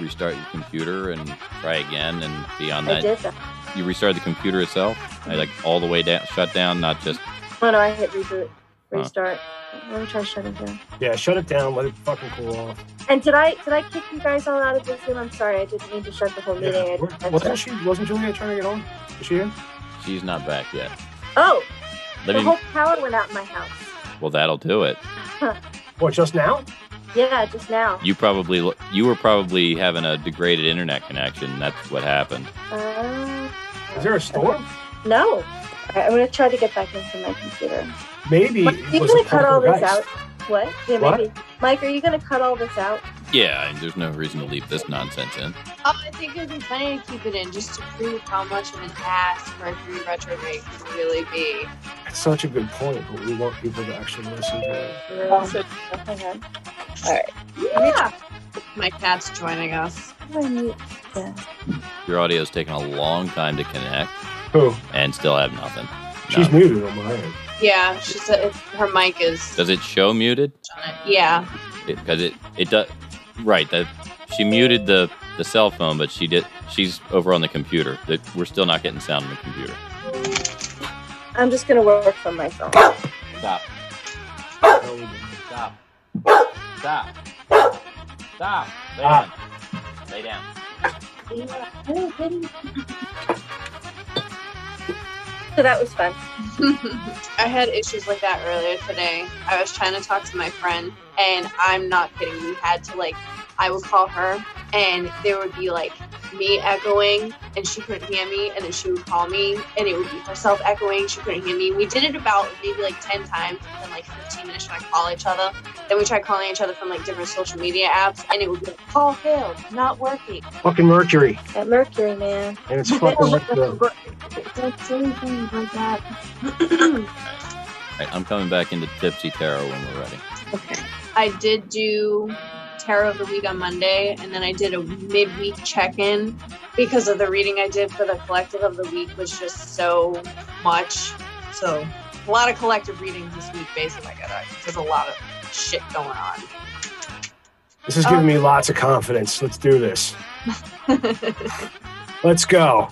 restart your computer and try again and be on I that. did that. You restart the computer itself, I like all the way down, shut down, not just. Oh no, I hit reboot, restart. Let me try shutting down. Yeah, shut it down. Let it fucking cool off. And did I did I kick you guys all out of the room? I'm sorry, I didn't mean to shut the whole meeting. I Yeah. didn't mean Wasn't to- she? Wasn't Julia trying to get on? Is she in? She's not back yet. Oh, Let the me. whole power went out in my house. Well, that'll do it. What? Just now? Yeah, just now. You probably you were probably having a degraded internet connection. That's what happened. Uh, Is there a storm? no. All right, I'm gonna try to get back into my computer. Maybe Mike, are you gonna cut all this poltergeist. out? What? Yeah, What? maybe. Mike, are you gonna cut all this out? Yeah, and there's no reason to leave this nonsense in. Oh, I think it'd be funny to keep it in just to prove how much of an ass Mercury retrograde can really be. It's such a good point, but we want people to actually listen to it. Also, hang on. All right. Yeah. My cat's joining us. How do I mute Your audio's taking a long time to connect, Who? and still have nothing. She's No. muted on my end. Yeah, she said it, her mic is Does it show muted? Yeah. Because it, it does. Right. That she muted the the cell phone, but she did. She's over on the computer. That we're still not getting sound on the computer. I'm just gonna work from my phone. Stop. Stop. Stop. Stop. Lay down. Lay down. So that was fun. (laughs) I had issues like that earlier today. I was trying to talk to my friend, and I'm not kidding. We had to like, I would call her, and there would be like me echoing, and she couldn't hear me, and then she would call me, and it would be herself echoing. She couldn't hear me. We did it about maybe like ten times in like 15 minutes trying to call each other. Then we tried calling each other from like different social media apps, and it would be like, call failed, not working. Fucking Mercury. At Mercury, man. And it's fucking (laughs) Mercury. Don't like that. Right, I'm coming back into Tipsy Tarot when we're ready. Okay. I did do tarot of the week on Monday, and then I did a midweek check-in because of the reading I did for the collective of the week was just so much. So a lot of collective readings this week, basically. I got there's a lot of shit going on. This is giving me lots of confidence. Let's do this. (laughs) Let's go.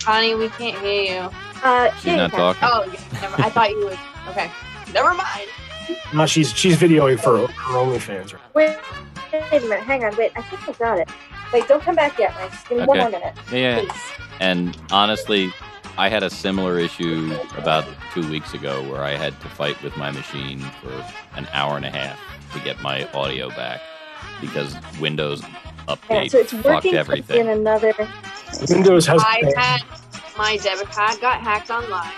Connie, we can't hear you. Uh, She's not talking. Oh, yeah, never, I thought you would. Okay, never mind. No, she's she's videoing for her OnlyFans. Right? Wait, wait a minute. Hang on. Wait, I think I got it. Wait, don't come back yet, Mike. Just give me one Okay. more minute. Yeah, yeah. Please. And honestly, I had a similar issue about two weeks ago where I had to fight with my machine for an hour and a half to get my audio back because Windows Yeah, update so it's fucked working in everything. another. Windows has. I had my debit card got hacked online.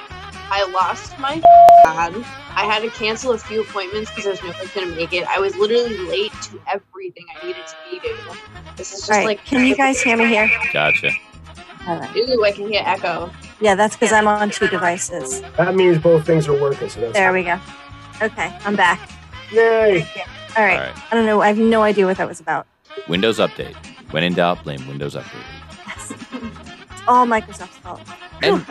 I lost my card. I had to cancel a few appointments because there's no way I couldn't make it. I was literally late to everything I needed to be to. This is just All right, like can you guys hear me here? Gotcha. All right. Ooh, I can hear echo. Yeah, that's because I'm on two devices. That means both things are working. So that's There we go. Okay, I'm back. Yay! All right. All right. I don't know. I have no idea what that was about. Windows update. When in doubt, blame Windows update. Yes. It's all Microsoft's fault. And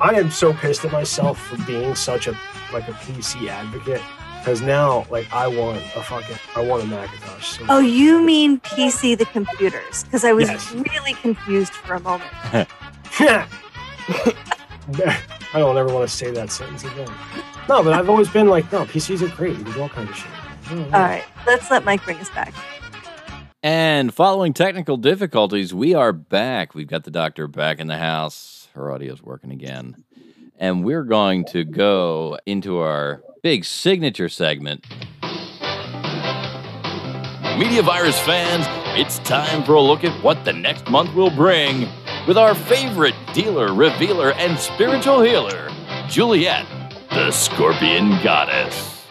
I am so pissed at myself for being such a like a PC advocate because now like I want a fucking I want a Macintosh. So Oh, you mean PC the computers? Because I was Yes. really confused for a moment. (laughs) (laughs) I don't ever want to say that sentence again. No, but I've always been like, no, PCs are great. You can do all kinds of shit. All right, let's let Mike bring us back. And following technical difficulties, we are back. We've got the doctor back in the house. Her audio's working again. And we're going to go into our big signature segment. Media Virus fans, it's time for a look at what the next month will bring with our favorite dealer, revealer, and spiritual healer, Juliet, the Scorpion Goddess.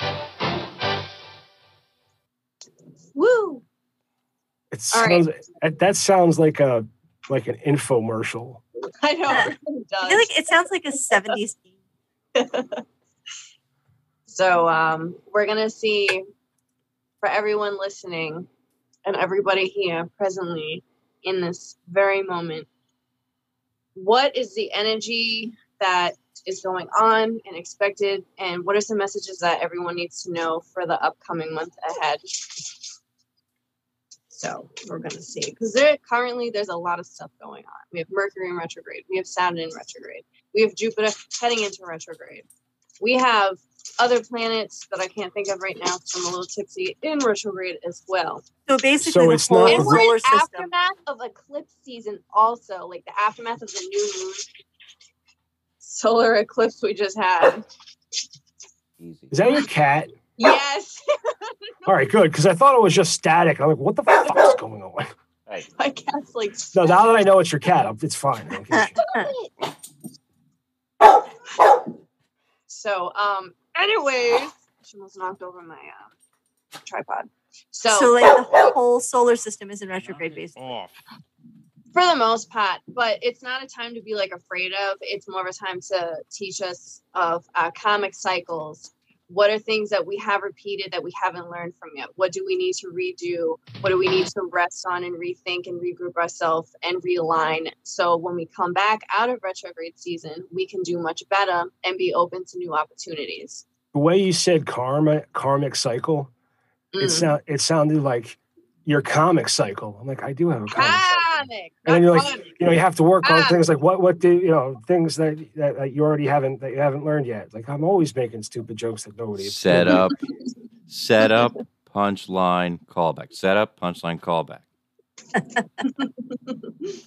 Woo! It sounds that- that sounds like a like an infomercial. (laughs) I know. It really I feel like it sounds like a 70s (laughs) theme. So um, we're gonna see for everyone listening and everybody here presently in this very moment, what is the energy that is going on and expected, and what are some messages that everyone needs to know for the upcoming month ahead? So we're gonna see because there currently there's a lot of stuff going on. We have Mercury in retrograde, we have Saturn in retrograde, we have Jupiter heading into retrograde. We have other planets that I can't think of right now because I'm a little tipsy in retrograde as well. So basically, So the it's whole not- And we're solar in system. aftermath of eclipse season also, like the aftermath of the new moon solar eclipse we just had. Easy. Is that your cat? Yes, (laughs) All right, good. Because I thought it was just static. I'm like, what the fuck is going on? Hey, my cat's like. No, now that I know it's your cat, I'm- it's fine. I don't give a shit. (laughs) So, um, anyways, she almost knocked over my um, tripod. So, So, like the whole solar system is in retrograde, basically. for the most part, but it's not a time to be like afraid of. It's more of a time to teach us of uh, comic cycles. What are things that we have repeated that we haven't learned from yet? What do we need to redo? What do we need to rest on and rethink and regroup ourselves and realign? So when we come back out of retrograde season, we can do much better and be open to new opportunities. The way you said karma, karmic cycle, it Mm. sound it sounded like your comic cycle. I'm like, I do have a comic cycle. Chronic. and then you're like, chronic. you know, you have to work on Ah. things like what, what do you know, things that, that, that you already haven't, that you haven't learned yet. Like I'm always making stupid jokes that nobody. Set up, set up, (laughs) punchline, callback. Set up, punchline, callback. (laughs)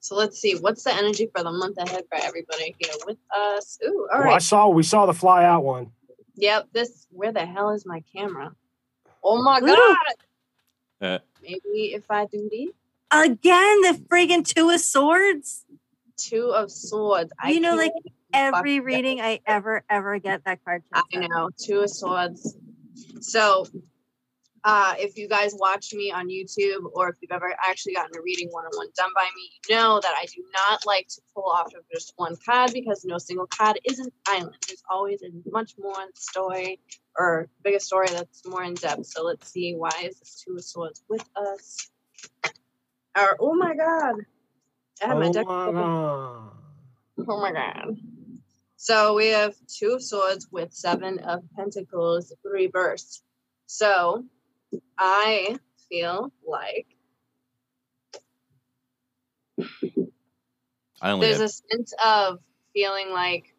So let's see. What's the energy for the month ahead for everybody here with us? Ooh, all Well, I saw, we saw the fly out one. Yep. This. Where the hell is my camera? Oh my god. Uh, Maybe if I do the Again, the friggin' two of swords. two of swords. I You know, like, Every reading I ever, ever get that card. I up. know, two of swords. So, uh, if you guys watch me on YouTube or if you've ever actually gotten a reading one on one done by me, you know that I do not like to pull off of just one card because no single card is an island. There's always a much more story or bigger story that's more in depth. So, let's see why is this two of swords with us? Or, oh my god. I had my Oh deck. my God. Oh my god. So we have two of swords with seven of pentacles reversed. So I feel like I only there's have, a sense of feeling like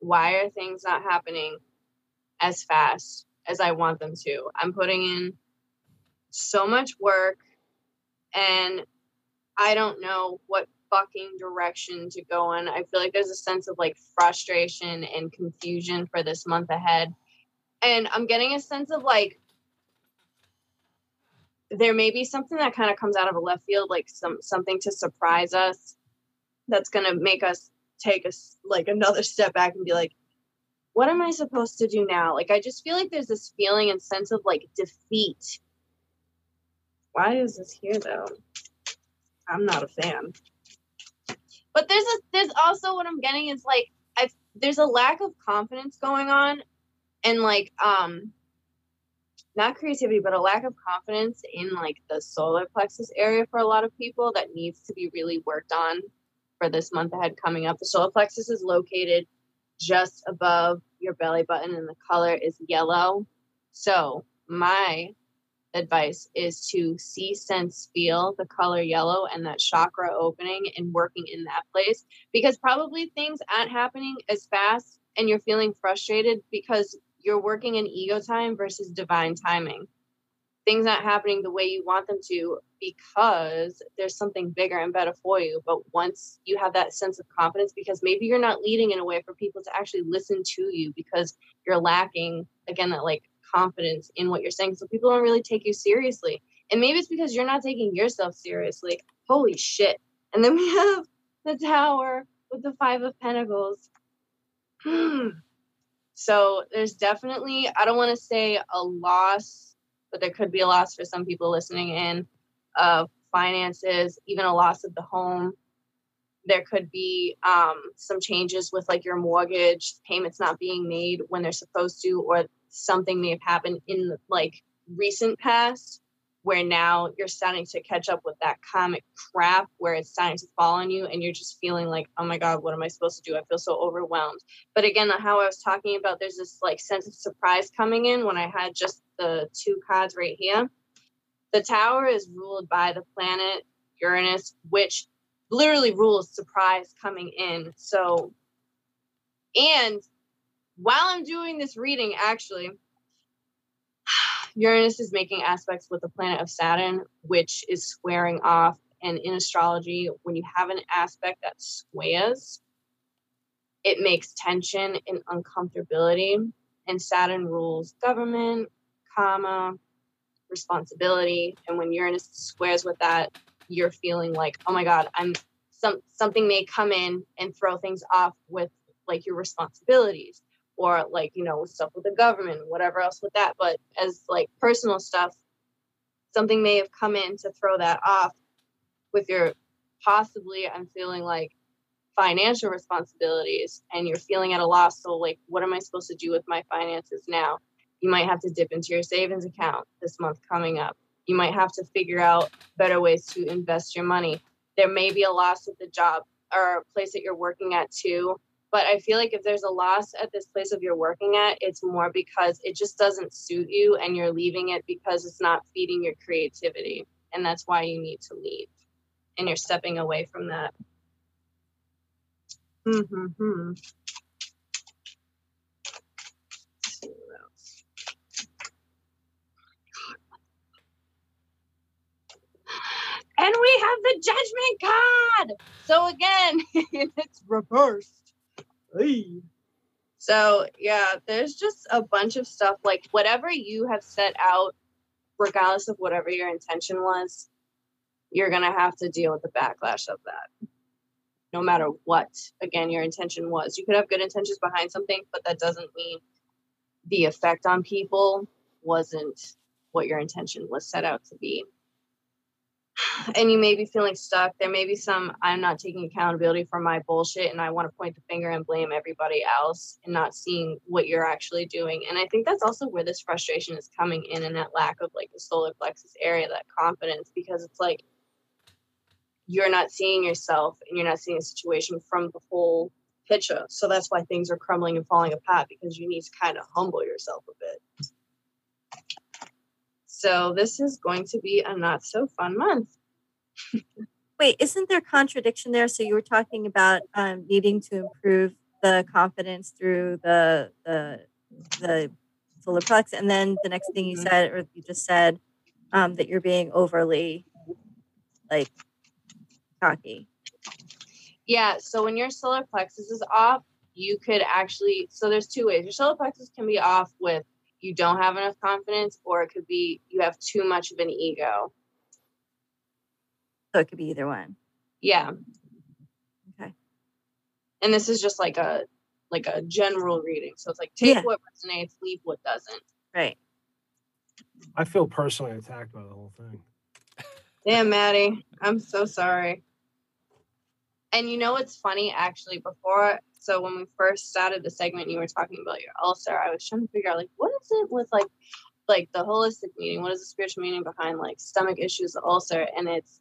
why are things not happening as fast as I want them to? I'm putting in so much work and I don't know what fucking direction to go in. I feel like there's a sense of like frustration and confusion for this month ahead. And I'm getting a sense of like there may be something that kind of comes out of a left field, like some something to surprise us that's gonna make us take us like another (laughs) step back and be like, what am I supposed to do now? Like I just feel like there's this feeling and sense of like defeat. Why is this here though? I'm not a fan. But there's a there's also what I'm getting is like I there's a lack of confidence going on and like um not creativity but a lack of confidence in like the solar plexus area for a lot of people that needs to be really worked on for this month ahead coming up. The solar plexus is located just above your belly button and the color is yellow. So, my advice is to see, sense, feel the color yellow and that chakra opening and working in that place because probably things aren't happening as fast and you're feeling frustrated because you're working in ego time versus divine timing. Things aren't happening the way you want them to because there's something bigger and better for you. But once you have that sense of confidence, because maybe you're not leading in a way for people to actually listen to you because you're lacking, again, that like confidence in what you're saying. So people don't really take you seriously. And maybe it's because you're not taking yourself seriously. Holy shit. And then we (laughs) have the tower with the five of pentacles. (clears throat) so there's definitely, I don't want to say a loss, but there could be a loss for some people listening in of finances, even a loss of the home. There could be um, some changes with like your mortgage payments not being made when they're supposed to, or something may have happened in the like recent past where now you're starting to catch up with that karmic crap where it's starting to fall on you and you're just feeling like oh my god what am i supposed to do? I feel so overwhelmed. But again how i was talking about there's this like sense of surprise coming in when i had just the two cards right here. The tower is ruled by the planet uranus which literally rules surprise coming in. So and while i'm doing this reading actually (sighs) Uranus is making aspects with the planet of Saturn, which is squaring off. And in astrology, when you have an aspect that squares, it makes tension and uncomfortability. And Saturn rules government, comma, responsibility. And when Uranus squares with that, you're feeling like, oh my God, I'm some something may come in and throw things off with like your responsibilities or like you know stuff with the government whatever else with that but as like personal stuff something may have come in to throw that off with your possibly i'm feeling like financial responsibilities and you're feeling at a loss so like what am i supposed to do with my finances now? You might have to dip into your savings account this month coming up. You might have to figure out better ways to invest your money. There may be a loss of the job or place that you're working at too but I feel like if there's a loss at this place of you're working at, it's more because it just doesn't suit you and you're leaving it because it's not feeding your creativity. and that's why you need to leave. And you're stepping away from that. Mm-hmm. and we have the judgment card! So again (laughs) it's reversed Hey. So yeah, there's just a bunch of stuff like whatever you have set out, regardless of whatever your intention was, you're gonna have to deal with the backlash of that. No matter what, again, your intention was. You could have good intentions behind something, but that doesn't mean the effect on people wasn't what your intention was set out to be and you may be feeling stuck. There may be some I'm not taking accountability for my bullshit and I want to point the finger and blame everybody else and not seeing what you're actually doing. And I think that's also where this frustration is coming in and that lack of like the solar plexus area, that confidence, because it's like you're not seeing yourself and you're not seeing the situation from the whole picture. So that's why things are crumbling and falling apart because you need to kind of humble yourself a bit. So this is going to be a not so fun month. Wait, isn't there contradiction there? So you were talking about um, needing to improve the confidence through the the the solar plex, and then the next thing you Mhm. said, or you just said, um, that you're being overly like cocky. Yeah, so when your solar plexus is off, you could actually so there's two ways. Your solar plexus can be off with you don't have enough confidence, or it could be you have too much of an ego. So it could be either one. Yeah. Okay. And this is just like a like a general reading. So it's like take Yeah. what resonates, leave what doesn't. Right. I feel personally attacked by the whole thing. Damn, Maddie, I'm so sorry. And you know what's funny actually before so when we first started the segment you were talking about your ulcer, I was trying to figure out like what is it with like like the holistic meaning, what is the spiritual meaning behind like stomach issues, the ulcer, and it's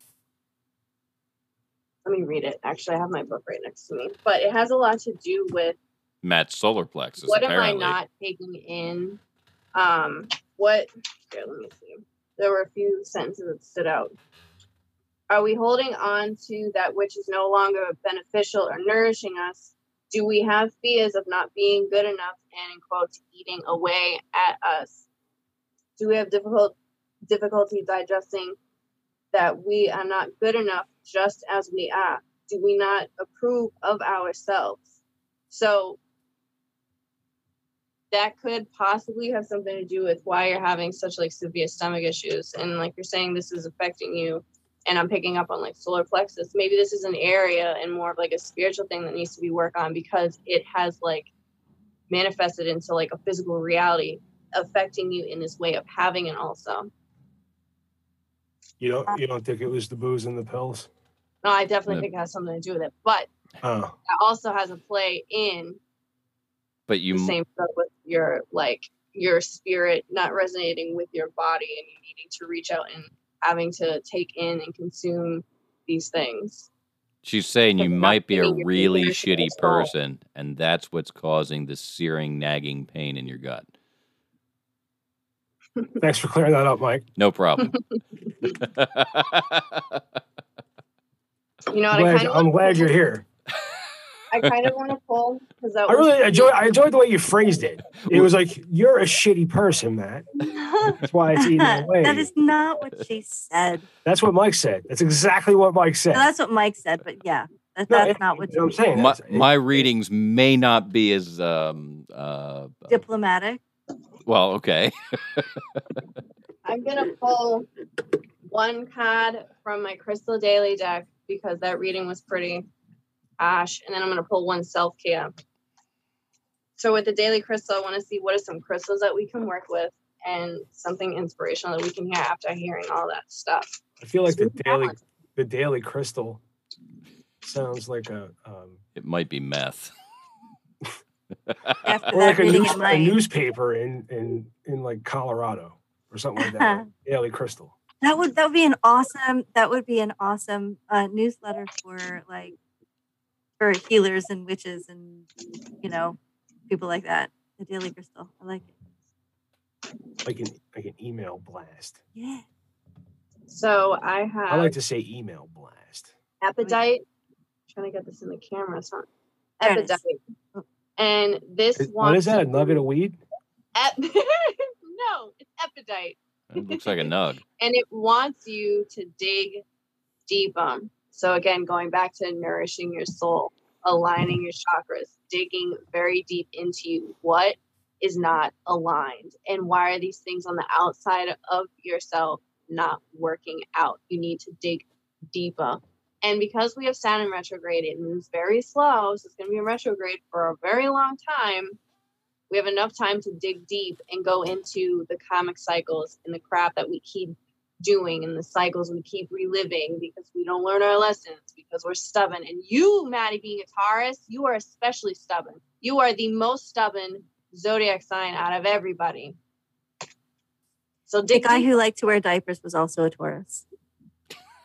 let me read it. Actually, I have my book right next to me. But it has a lot to do with Matt's solar plexus. what apparently. am I not taking in? Um, what? Here, let me see. There were a few sentences that stood out. Are we holding on to that which is no longer beneficial or nourishing us? Do we have fears of not being good enough and, in quotes, eating away at us? Do we have difficult difficulty digesting that we are not good enough just as we are? Do we not approve of ourselves? So that could possibly have something to do with why you're having such like severe stomach issues and like you're saying this is affecting you and i'm picking up on like solar plexus maybe this is an area and more of like a spiritual thing that needs to be worked on because it has like manifested into like a physical reality affecting you in this way of having an ulcer You don't you don't think it was the booze and the pills? no i definitely Yeah. think it has something to do with it but Oh, that also has a play in But you the same stuff with your like your spirit not resonating with your body and you needing to reach out and having to take in and consume these things. she's saying you might be a really shitty person, and that's what's causing the searing, nagging pain in your gut. (laughs) thanks for clearing that up, Mike. No problem. (laughs) (laughs) You know I'm what? I glad, kind I'm glad you're here. I kind of want to pull because that I really was enjoy. I enjoyed the way you phrased it. It was like you're a shitty person, Matt. That's why it's eating (laughs) away. that is not what she said. That's what Mike said. That's exactly what Mike said. No, that's what Mike said, but yeah, that, No, that's it- not what you know what I'm saying. my, my readings may not be as um uh diplomatic. well okay (laughs) I'm gonna pull one card from my Crystal Daily deck because that reading was pretty ash, and then I'm gonna pull one self care. So with the Daily Crystal, I want to see what are some crystals that we can work with and something inspirational that we can hear after hearing all that stuff. I feel like the daily balance. the daily crystal sounds like a um, it might be meth After or like a, news, it a newspaper in in in like Colorado or something like that. (laughs) daily crystal. That would that would be an awesome that would be an awesome uh, newsletter for like for healers and witches and you know people like that. The Daily Crystal, I like it. like an like an email blast. Yeah. So I have I like to say email blast. Epidote. trying to get this in the camera. It's not There it is. And this Is- wants What is that? A nugget of weed? Ep- (laughs) no, it's Epidote. It looks like a nug. (laughs) and it wants you to dig deeper. Um, So again, going back to nourishing your soul, aligning your chakras, digging very deep into. What is not aligned, and why are these things on the outside of yourself not working out? You need to dig deeper. And because we have Saturn retrograde it moves very slow, so it's going to be a retrograde for a very long time, we have enough time to dig deep and go into the karmic cycles and the crap that we keep doing and the cycles we keep reliving because we don't learn our lessons because we're stubborn. And you, Maddie, being a Taurus, you are especially stubborn. You are the most stubborn zodiac sign out of everybody. So The dig guy who liked to wear diapers was also a Taurus.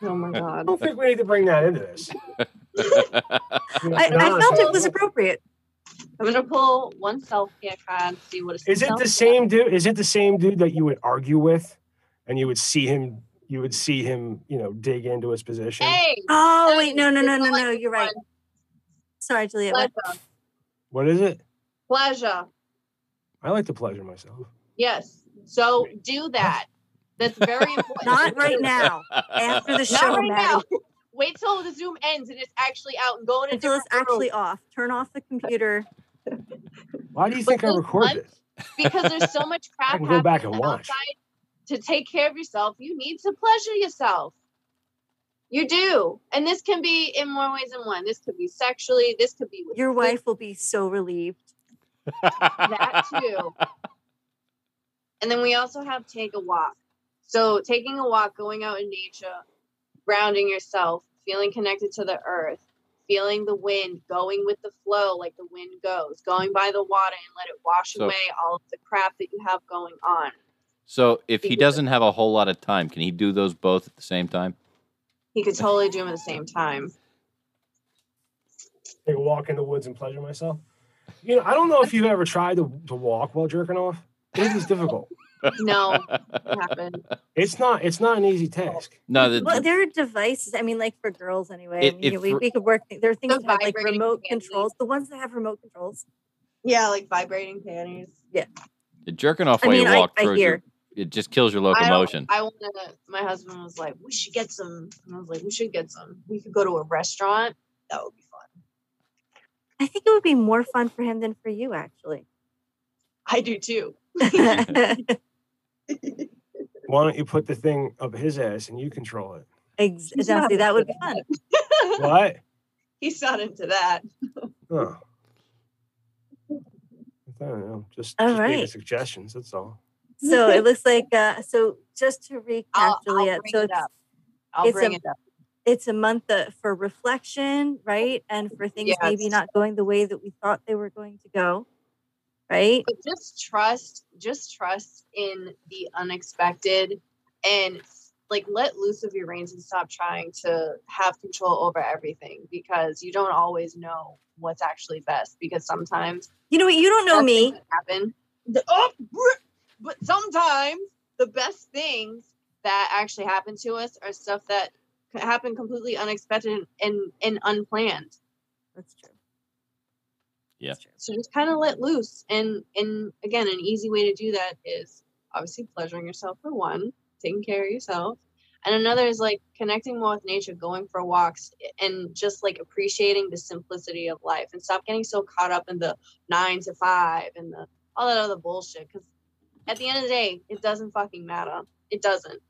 Oh my god! I don't think we need to bring that into this. (laughs) I, I felt it was appropriate. I'm gonna pull one self care card, see what a Is it the same dude? Is it the same dude that you would argue with, and you would see him? You would see him, you know, dig into his position. Hey, Oh wait, no, no, no, no, no. You're right. Sorry, Juliet. what- pleasure. What is it? Pleasure. I like to pleasure myself. Yes. So do that. That's very (laughs) important. Not right now. After the show Not show, right Maddie. now. Wait till the Zoom ends and it's actually out and going in a Until it's different room. actually off. Turn off the computer. Why do you think I record ones- this? because there's so much crap (laughs) I can go back and on watch. outside. To take care of yourself, you need to pleasure yourself. You do. And this can be in more ways than one. This could be sexually, this could be with Your food, wife will be so relieved. that too. and then we also have take a walk. So taking a walk, going out in nature, grounding yourself, feeling connected to the earth, feeling the wind, going with the flow like the wind goes, going by the water and let it wash So- away all of the crap that you have going on. So if he doesn't have a whole lot of time, can he do those both at the same time? He could totally do them at the same time. Take a walk in the woods and pleasure myself. You know, I don't know if you've ever tried to, to walk while jerking off. It is difficult. No, it happened. It's not. It's not an easy task. No, the, Well, there are devices. I mean, like for girls anyway. It- I mean, it we, we could work. There are things The that have like remote panties. controls. The ones that have remote controls. Yeah, like vibrating panties. Yeah. The jerking off I while mean, you I- walk I throws your, hear. It just kills your locomotion. I want to. My husband was like, "We should get some." And I was like, "We should get some. We could go to a restaurant. That would be fun." I think it would be more fun for him than for you, actually. I do too. (laughs) Why don't you put the thing up his ass and you control it? Ex- He's not Exactly. That would be fun. What? (laughs) He's not into that. Oh. I don't know. Just, All just right. suggestions. That's all. So it (laughs) looks like. Uh, so just to recap, I'll, I'll Juliet. bring so it it's, up. I'll it's bring a- it up. it's a month uh, for reflection, right? And for things maybe not going the way that we thought they were going to go, right? But just trust, just trust in the unexpected, and like let loose of your reins and stop trying to have control over everything because you don't always know what's actually best. Because sometimes You know what? You don't know me. happen. The- oh, but sometimes the best things that actually happen to us are stuff that c- happen completely unexpected and, and unplanned. That's true. Yeah. That's true. So just kind of let loose. And and again, an easy way to do that is obviously pleasuring yourself for one, taking care of yourself. And another is like connecting more with nature, going for walks and just like appreciating the simplicity of life and stop getting so caught up in the nine to five and the all that other bullshit. Cause at the end of the day, it doesn't fucking matter. It doesn't.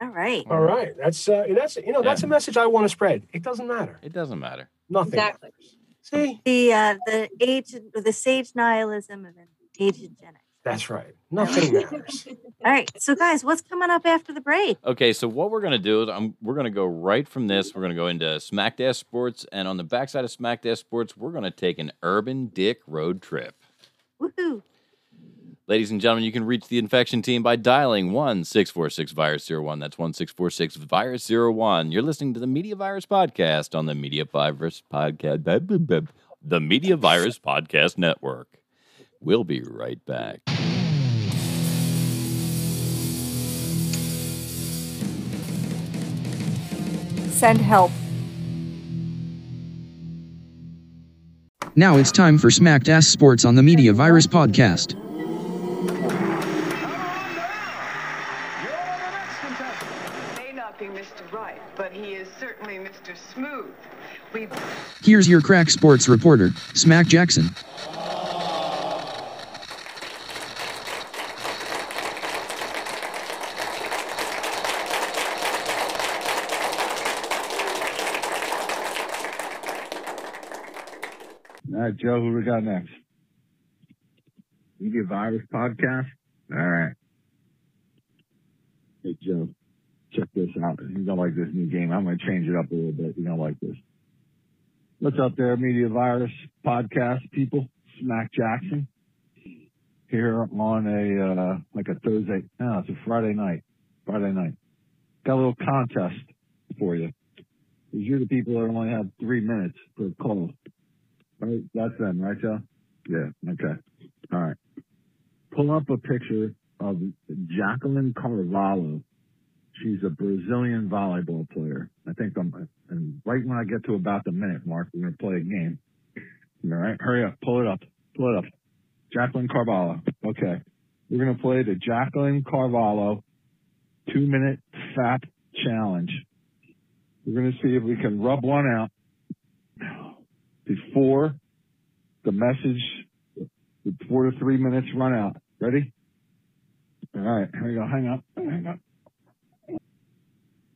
All right. All right. That's uh, that's you know that's a message I want to spread. It doesn't matter. It doesn't matter. Nothing. Exactly. matters. See, The uh, the age the sage nihilism of an aged Gen that's right. Nothing (laughs) matters. All right. So guys, what's coming up after the break? Okay, so what we're gonna do is I'm, we're gonna go right from this. We're gonna go into Smacked Ass Sports, and on the backside of Smacked Ass Sports, we're gonna take an Urban Dick road trip. Woohoo! Ladies and gentlemen, you can reach the infection team by dialing 1646 virus 01. That's 1646 virus 01. You're listening to the Media Virus Podcast on the Media Virus Podcast, the Media Virus Podcast Network. We'll be right back. Send help. Now it's time for Smacked Ass Sports on the Media Virus Podcast. Smooth. We Here's your crack sports reporter, Smack Jackson. All right, Joe, who we got next? Media Virus Podcast? All right. Hey, Joe, check this out. You're going to like this new game. I'm going to change it up a little bit. You're going to like this. What's up there, Media Virus Podcast people? Smack Jackson here on a, uh, like a Thursday. No, it's a Friday night. Friday night. Got a little contest for you. Because you're the people that only have three minutes per call. Right? That's them, right, Joe? Yeah. Okay. All right. Pull up a picture of Jacqueline Carvalho. She's a Brazilian volleyball player. I think I'm, and right when I get to about the minute mark, we're going to play a game. All right. Hurry up. Pull it up. Pull it up. Jacqueline Carvalho. Okay. We're going to play the Jacqueline Carvalho two minute fat challenge. We're going to see if we can rub one out before the message, before the three minutes run out. Ready? All right, here we go. Hang up. Hang up.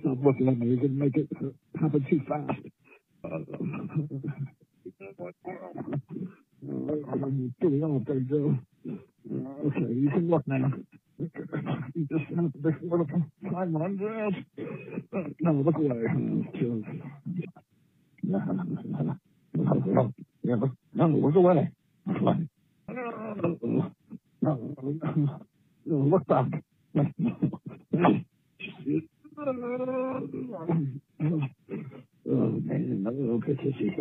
stop looking at me. You're going to make it happen too fast. I'm putting off there, Joe. Okay, you can look now. You just have to before the time runs out. Uh, no, look away. No, no, no, no, yeah, look, no, look away. Look away. No, no, no, look back. Oh, man, because this is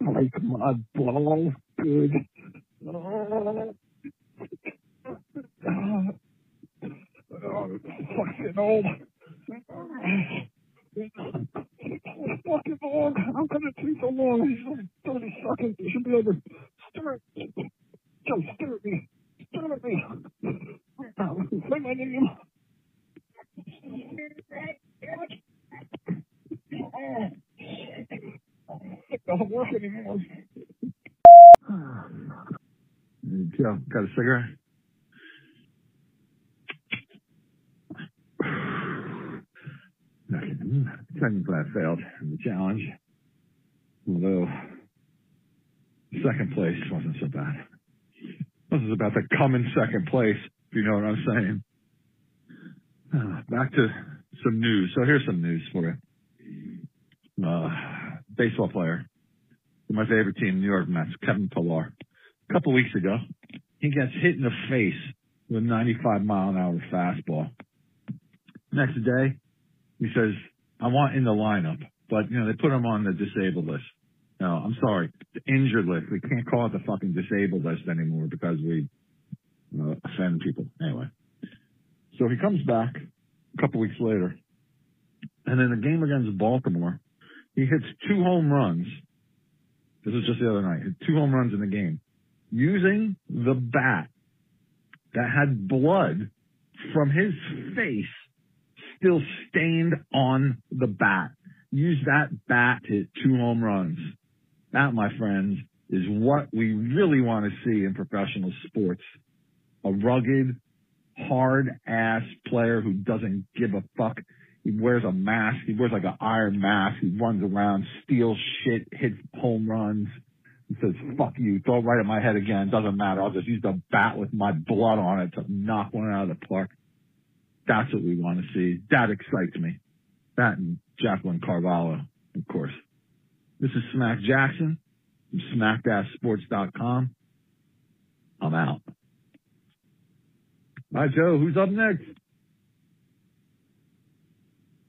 like my balls good. Oh, fucking old. Fucking long. How can it take so long? It's like 30 seconds. It should be over. Start. Joe, stare at me. Stare at me. Say my name. It doesn't work anymore. Joe, got a cigarette? Technically, I failed in the challenge. Although, second place wasn't so bad. This is about to come in second place, if you know what I'm saying. Uh, back to some news. So here's some news for you. Uh, baseball player my favorite team, New York Mets, Kevin Pillar. A couple weeks ago, he gets hit in the face with a 95 mile an hour fastball. Next day, he says, I want in the lineup, but you know, they put him on the disabled list. No, I'm sorry, the injured list. We can't call it the fucking disabled list anymore because we offend people. Anyway, so he comes back a couple weeks later, and in the game against Baltimore, he hits two home runs. This is just the other night. Two home runs in the game using the bat that had blood from his face still stained on the bat. Use that bat to hit two home runs. That, my friends, is what we really want to see in professional sports. A rugged, hard ass player who doesn't give a fuck. He wears a mask. He wears like an iron mask. He runs around, steals shit, hits home runs. He says, fuck you, throw it right at my head again. Doesn't matter. I'll just use the bat with my blood on it to knock one out of the park. That's what we want to see. That excites me. That and Jacqueline Carvalho, of course. This is Smack Jackson from smack-sports.com. I'm out. Hi, Joe. Who's up next?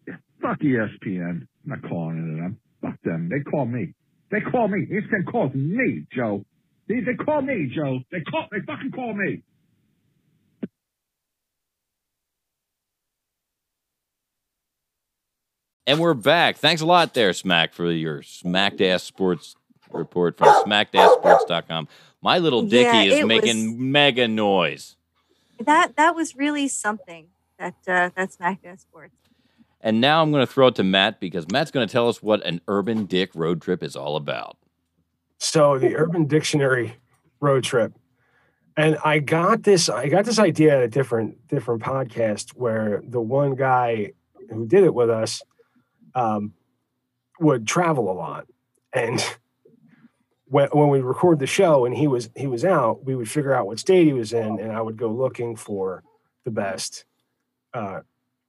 Yeah, fuck ESPN. I'm not calling into them. Fuck them. They call me. They call me. ESPN calls me, Joe. They, they call me, Joe. They call. They fucking call me. And we're back. Thanks a lot there, Smack, for your Smacked Ass Sports report from smackedassports.com. My little Dicky Yeah, is it making mega noise. That that was really something. That uh, that Smacked Ass Sports. And now I'm going to throw it to Matt because Matt's going to tell us what an urban dick road trip is all about. So the Urban Dictionary road trip, and I got this. I got this idea at a different different podcast where the one guy who did it with us um, would travel a lot, and when when we record the show and he was he was out, we would figure out what state he was in, and I would go looking for the best uh,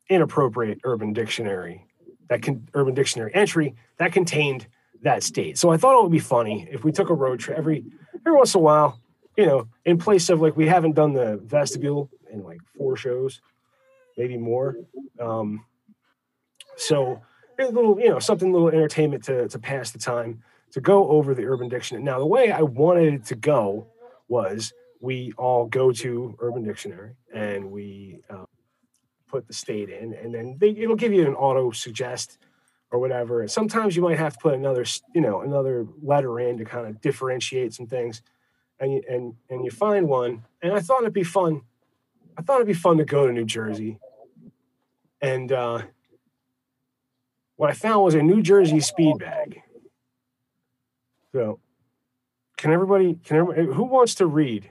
inappropriate Urban Dictionary that can Urban Dictionary entry that contained that state. So I thought it would be funny if we took a road trip every every once in a while, you know, in place of like we haven't done the vestibule in like four shows, maybe more. Um, so a little, you know, something a little entertainment to to pass the time to go over the Urban Dictionary. Now the way I wanted it to go was we all go to Urban Dictionary and we uh, put the state in, and then they, it'll give you an auto suggest or whatever. And sometimes you might have to put another, you know, another letter in to kind of differentiate some things. And you, and and you find one, and I thought it'd be fun. I thought it'd be fun to go to New Jersey, and uh, what I found was a New Jersey speed bag. So, can everybody? Can everybody? Who wants to read?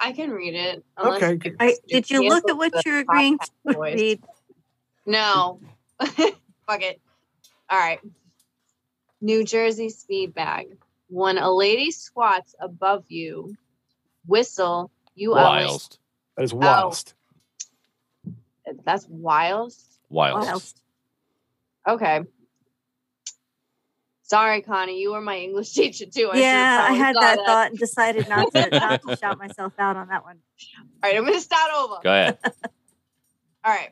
I can read it. Okay. I, did you look at what you're agreeing to read? No. (laughs) Fuck it. All right. New Jersey speed bag. When a lady squats above you, whistle. You are Whilst. That is oh. whilst. That's whilst. Whilst. Okay. Sorry, Connie. You were my English (laughs) teacher too. I yeah, I had probably that thought and decided not to (laughs) not to shout myself out on that one. All right, I'm going to start over. Go ahead. (laughs) All right.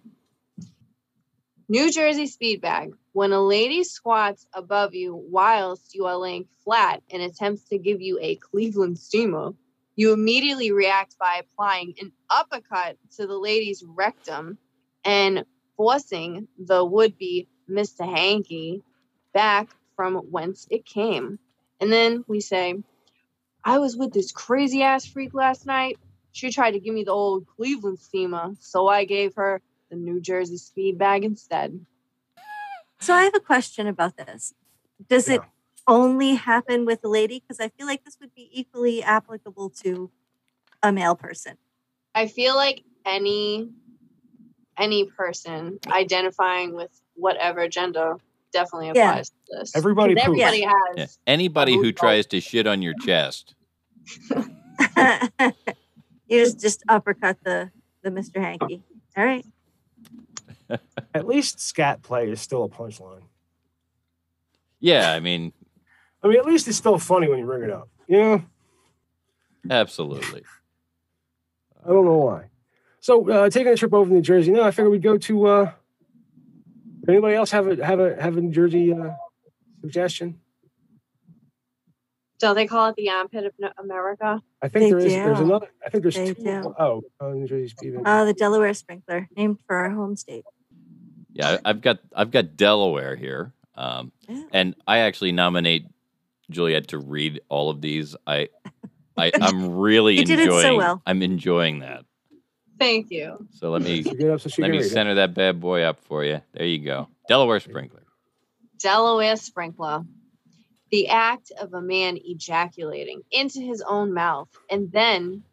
New Jersey speed bag. When a lady squats above you whilst you are laying flat and attempts to give you a Cleveland steamer, you immediately react by applying an uppercut to the lady's rectum and forcing the would be Mr. Hanky back from whence it came. And then we say, I was with this crazy ass freak last night. She tried to give me the old Cleveland steamer, so I gave her the New Jersey speed bag instead. So I have a question about this. Does it only happen with a lady? Because I feel like this would be equally applicable to a male person. I feel like any any person identifying with whatever gender definitely Yeah. applies to this. Everybody 'Cause poops. everybody has Yeah. Anybody who tries to shit on your chest. (laughs) You just just uppercut the the Mr. Hanky. All right. (laughs) At least scat play is still a punchline. Yeah, I mean, I mean, at least it's still funny when you bring it up. Yeah, absolutely. I don't know why. So uh, taking a trip over to New Jersey. No, I figured we'd go to. Uh, anybody else have a have a have a New Jersey uh, suggestion? Don't they call it the armpit of America? I think They there is. There's do. another. I think there's They two. do. Oh, uh, New Jersey speed. bag. Uh, the Delaware sprinkler, named for our home state. Yeah, I- I've got I've got Delaware here, um, and I actually nominate Juliet to read all of these. I, I I'm (laughs) really You did it so enjoying. well. I'm enjoying that. Thank you. So let me get up so let me read center that bad boy up for you. There you go, Delaware sprinkler. Delaware sprinkler. The act of a man ejaculating into his own mouth and then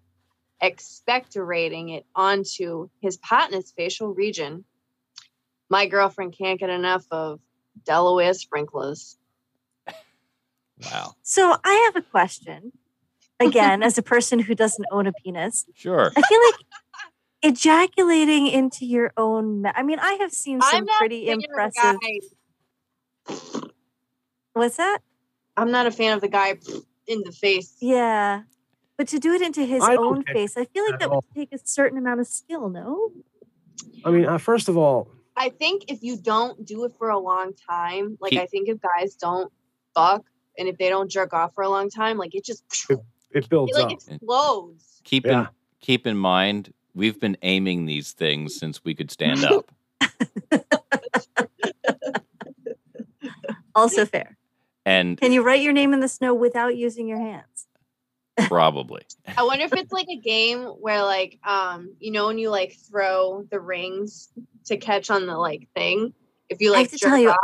expectorating it onto his partner's facial region. My girlfriend can't get enough of Delaware sprinklers. Wow. So I have a question. Again, as a person who doesn't own a penis, Sure. I feel like ejaculating into your own. Ma- I mean, I have seen some pretty a fan of the impressive. What's that? I'm not a fan of the guy in the face. Yeah. But to do it into his I own face, I feel like at that all. would take a certain amount of skill, no? I mean, uh, first of all, I think if you don't do it for a long time, like Keep- I think if guys don't fuck and if they don't jerk off for a long time, like it just it, it builds it up. explodes. Keep Yeah. in keep in mind, we've been aiming these things since we could stand (laughs) up. Also fair. and Can you write your name in the snow without using your hands? probably. (laughs) I wonder if it's like a game where like um you know when you like throw the rings to catch on the like thing, if you I like have to jerk tell you, off.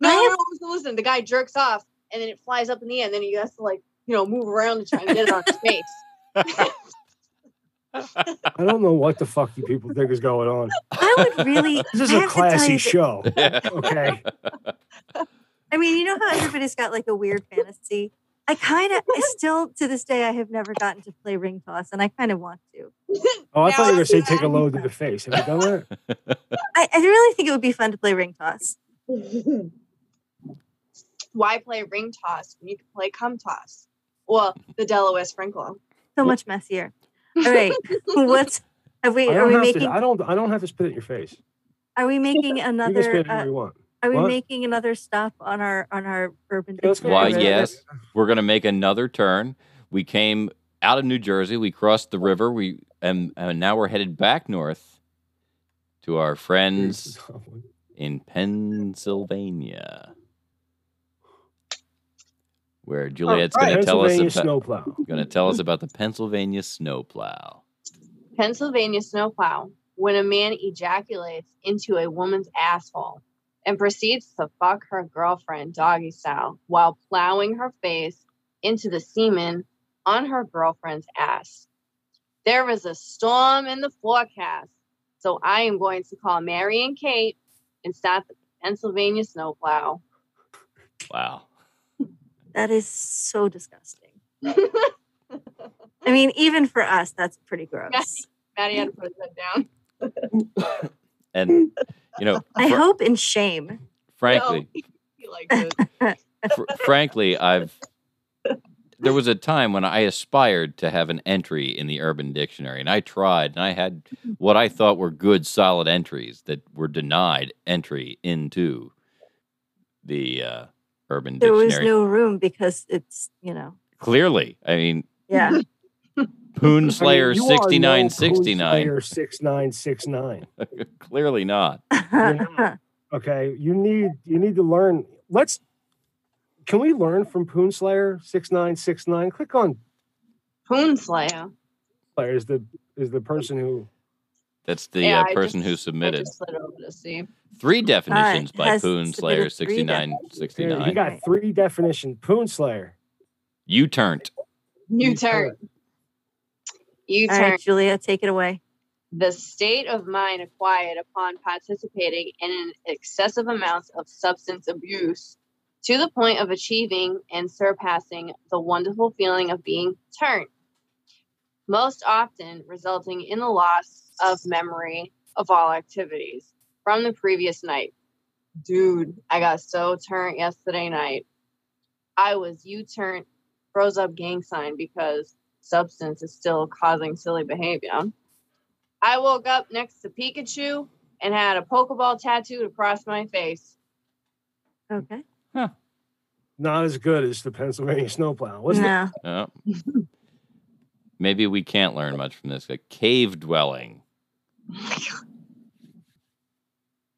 No, I no, have- no, listen, listen. The guy jerks off and then it flies up in the air, and then he has to like you know move around to try and get it on his face. (laughs) I don't know what the fuck you people think is going on. I would really. (laughs) This is I a have to tell classy you that- show. (laughs) Okay. I mean, you know how everybody's got like a weird fantasy. I kind of, I still to this day, I have never gotten to play ring toss, and I kind of want to. Oh, I thought you were Now going to say take a load to the (laughs) face. Have you done that? I, I really think it would be fun to play ring toss. Why play ring toss when you can play cum toss? Well, the Delaware sprinkler. So much messier. All right, what's have we? Are we making? to. I don't. I don't have to spit at your face. Are we making another? You can another? spit anywhere Uh, you want. are we What? making another stop on our on our urban? Yeah, Why, dictionary? yes, we're going to make another turn. We came out of New Jersey. We crossed the river. We and, and now we're headed back north to our friends (laughs) in Pennsylvania, where Juliet's oh, going to tell us about, snowplow. (laughs) going to tell us about the Pennsylvania snowplow. Pennsylvania snowplow when a man ejaculates into a woman's asshole and proceeds to fuck her girlfriend doggy style while plowing her face into the semen on her girlfriend's ass. There is a storm in the forecast, so I am going to call Mary and Kate and start the Pennsylvania snowplow. Wow. That is so disgusting. (laughs) I mean, even for us, that's pretty (laughs) gross. Maddie had to put his head down. (laughs) And, you know, I fr- hope in shame. frankly, He likes it. fr- frankly, I've there was a time when I aspired to have an entry in the Urban Dictionary, and I tried, and I had what I thought were good, solid entries that were denied entry into the uh, Urban There was no room because it's you know Clearly, I mean, yeah. (laughs) Poon Slayer you are no sixty nine sixty nine. Slayer six nine six nine. (laughs) Clearly not. (laughs) Okay, you need you need to learn. Let's. Can we learn from Poon Slayer six nine six nine? Click on Poon Slayer. Slayer is the is the person who That's the Yeah, uh, I person who just- I submitted just over to see. three definitions by Poon Slayer three sixty nine sixty Here, he got three definition. Poon Slayer. You turned. You turn. You All turn. right, Julia, take it away. The state of mind acquired upon participating in an excessive amounts of substance abuse to the point of achieving and surpassing the wonderful feeling of being turned. Most often resulting in the loss of memory of all activities from the previous night. Dude, I got so turned yesterday night. I was U turn, froze up gang sign because substance is still causing silly behavior. I woke up next to Pikachu and had a Pokeball tattooed across my face. Okay. Huh. Not as good as the Pennsylvania snowplow, wasn't No. Oh. Maybe we can't learn much from this. A cave dwelling. It?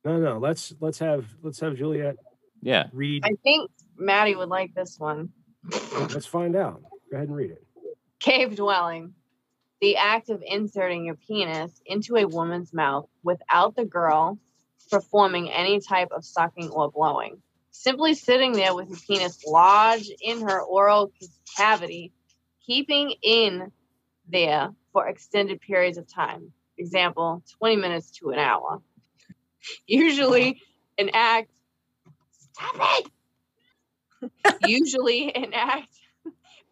No, no. Let's let's have let's have Juliet Yeah. read. I think Maddie would like this one. Let's find out. Go ahead and read it. Cave dwelling. The act of inserting your penis into a woman's mouth without the girl performing any type of sucking or blowing. Simply sitting there with your penis lodged in her oral cavity, keeping in there for extended periods of time. Example, 20 minutes to an hour. Usually an act. Stop it! (laughs) Usually an act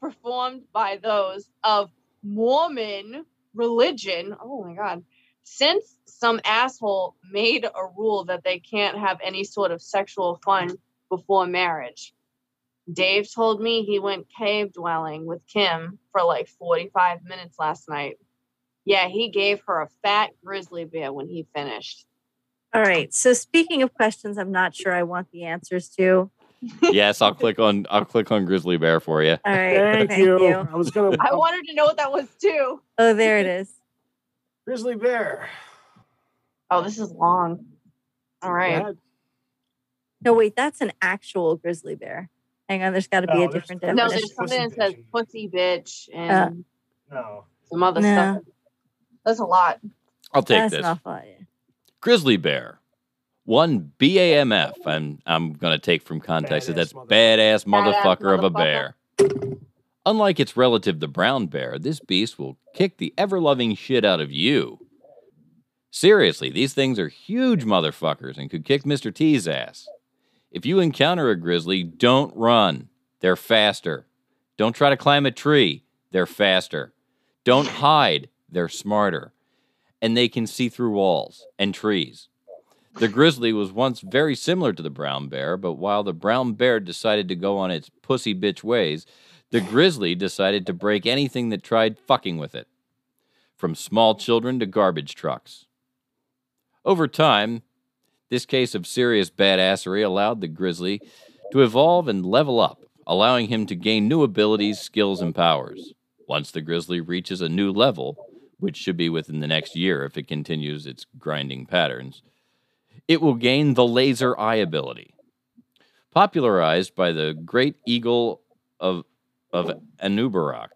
performed by those of Mormon religion. Oh my God. since some asshole made a rule that they can't have any sort of sexual fun before marriage. Dave told me he went cave dwelling with Kim for like 45 minutes last night. Yeah, he gave her a fat grizzly bear when he finished. All right. So speaking of questions, I'm not sure I want the answers to. yes, I'll click on I'll click on grizzly bear for you. All right. Thank, you. I was gonna. (laughs) I wanted to know what that was too. Oh, there it is. Grizzly bear. Oh, this is long. All right. No, wait, that's an actual grizzly bear. Hang on, there's got to be No, a there's- different No, there's something that says pussy bitch and No. some other No. stuff. That's a lot. I'll take That's this. an awful lot. Grizzly bear. One BAMF, and I'm going to take from context that that's badass motherfucker of a bear. Unlike its relative, the brown bear, this beast will kick the ever loving shit out of you. Seriously, these things are huge motherfuckers and could kick Mr. T's ass. If you encounter a grizzly, don't run. They're faster. Don't try to climb a tree. They're faster. Don't hide. They're smarter. And they can see through walls and trees. The grizzly was once very similar to the brown bear, but while the brown bear decided to go on its pussy bitch ways, the grizzly decided to break anything that tried fucking with it, from small children to garbage trucks. Over time, this case of serious badassery allowed the grizzly to evolve and level up, allowing him to gain new abilities, skills, and powers. Once the grizzly reaches a new level, which should be within the next year if it continues its grinding patterns, it will gain the laser eye ability. Popularized by the great eagle of, of Anubarak.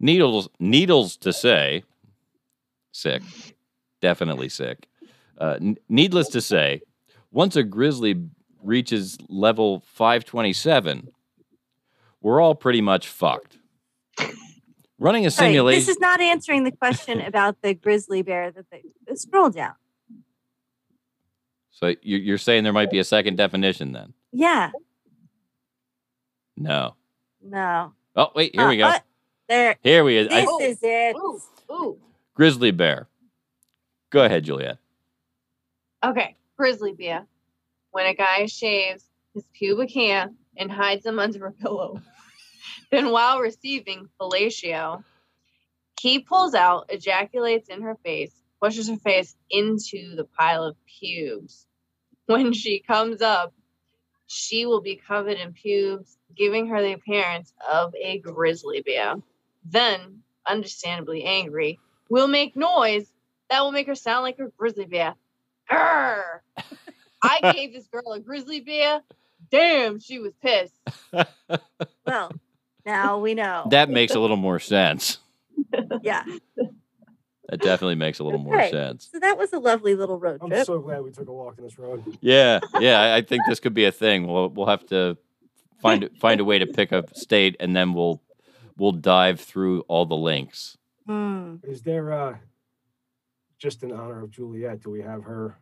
Needles, needles to say, sick, definitely sick. Uh, n- needless to say, once a grizzly reaches level 527, we're all pretty much fucked. Running a All right, simulation. this is not answering the question (laughs) about the grizzly bear that they scroll down. so you- you're saying there might be a second definition then? Yeah. No. No. Oh, wait, here we go. Uh, uh, there. Here we go. I- This is it. Ooh, ooh. Grizzly bear. Go ahead, Juliet. Okay, grizzly bear. When a guy shaves his pubic hair and hides them under a pillow, then while receiving fellatio, he pulls out, ejaculates in her face, pushes her face into the pile of pubes. When she comes up, she will be covered in pubes, giving her the appearance of a grizzly bear. Then, understandably angry, will make noise that will make her sound like a grizzly bear. Grr. I gave this girl a grizzly bear. Damn, she was pissed. (laughs) Well, now we know. That makes a little more sense. yeah. That definitely makes a little more sense. So that was a lovely little road trip. I'm so glad we took a walk in this road. Yeah, yeah. I, I think this could be a thing. We'll we'll have to find (laughs) find a way to pick a state, and then we'll we'll dive through all the links. Hmm. Is there uh just in honor of Juliet? Do we have her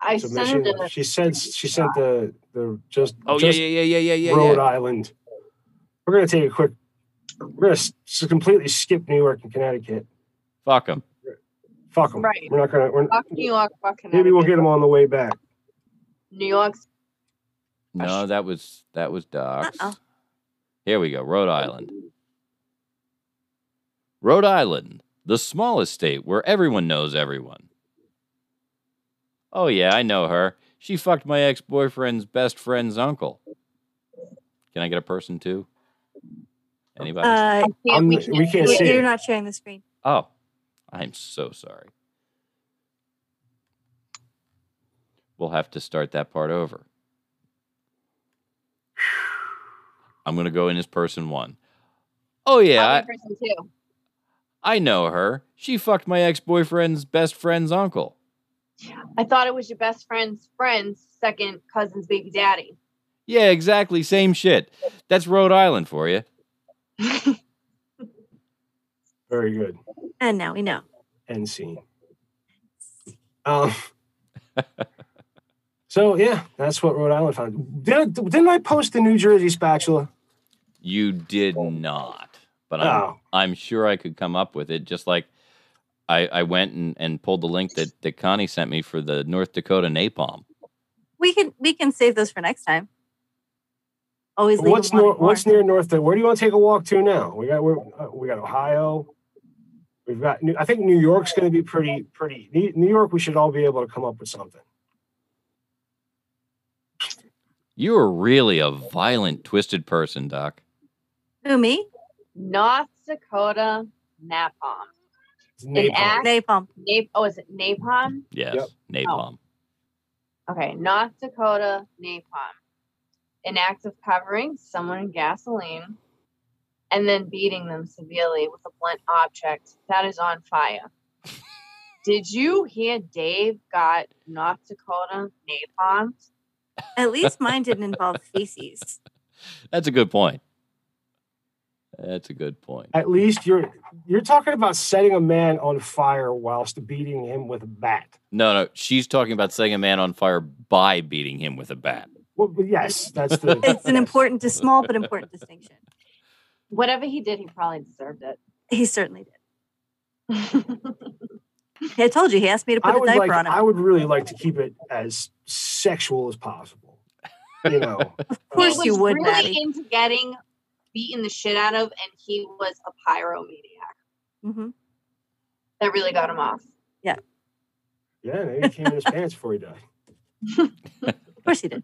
I submission? sent it. She said she sent the the just Oh yeah, just yeah, yeah, yeah, yeah, yeah. Rhode yeah. Island. We're gonna take a quick. We're gonna s- s- completely skip New York and Connecticut. Fuck them. Fuck them. Right. We're not gonna. We're, Fuck New York, fuck Connecticut. maybe we'll get them on the way back. New York's No, that was that was docs. Uh-oh. Here we go. Rhode Island. Rhode Island, the smallest state where everyone knows everyone. Oh yeah, I know her. She fucked my ex-boyfriend's best friend's uncle. Can I get a person too? Anybody? Uh, I'm- we can't you- see You're it. not sharing the screen. Oh, I'm so sorry. We'll have to start that part over. I'm going to go in as person one. Oh, yeah, I'll I, be person two. I know her. She fucked my ex boyfriend's best friend's uncle. I thought it was your best friend's friend's second cousin's baby daddy. Yeah, exactly. Same shit. That's Rhode Island for you. (laughs) Very good. And now we know. End scene. Um. (laughs) so yeah, that's what Rhode Island found. Did, didn't I post the New Jersey spatula? You did not, but I'm, Oh. I'm sure I could come up with it. Just like I, I went and, and pulled the link that, that Connie sent me for the North Dakota napalm. We can we can save those for next time. Always leave What's them wanting nor- what's near North? Dakota? Where do you want to take a walk to now? We got we're, uh, we got Ohio. We've got. New, I think New York's going to be pretty pretty. New New York, we should all be able to come up with something. You are really a violent, twisted person, Doc. Who me? North Dakota napalm. It's napalm. act- Napalm. Nap- oh, is it napalm? Yes, Yep. napalm. Okay, North Dakota napalm. An act of covering someone in gasoline and then beating them severely with a blunt object that is on fire. (laughs) Did you hear Dave got North Dakota napalm? At least mine didn't involve feces. That's a good point. That's a good point. At least you're you're talking about setting a man on fire whilst beating him with a bat. No, no, she's talking about setting a man on fire by beating him with a bat. Well, yes, that's the. It's an important, dis- small but important distinction. Whatever he did, he probably deserved it. He certainly did. I told you he asked me to put a diaper like. on him. I would really like to keep it as sexual as possible. You know. of course he you was would, really Maddie. into getting beaten the shit out of, and he was a pyromaniac. hmm That really got him off. Yeah, Yeah, maybe he came in his pants before he died. Of course he did.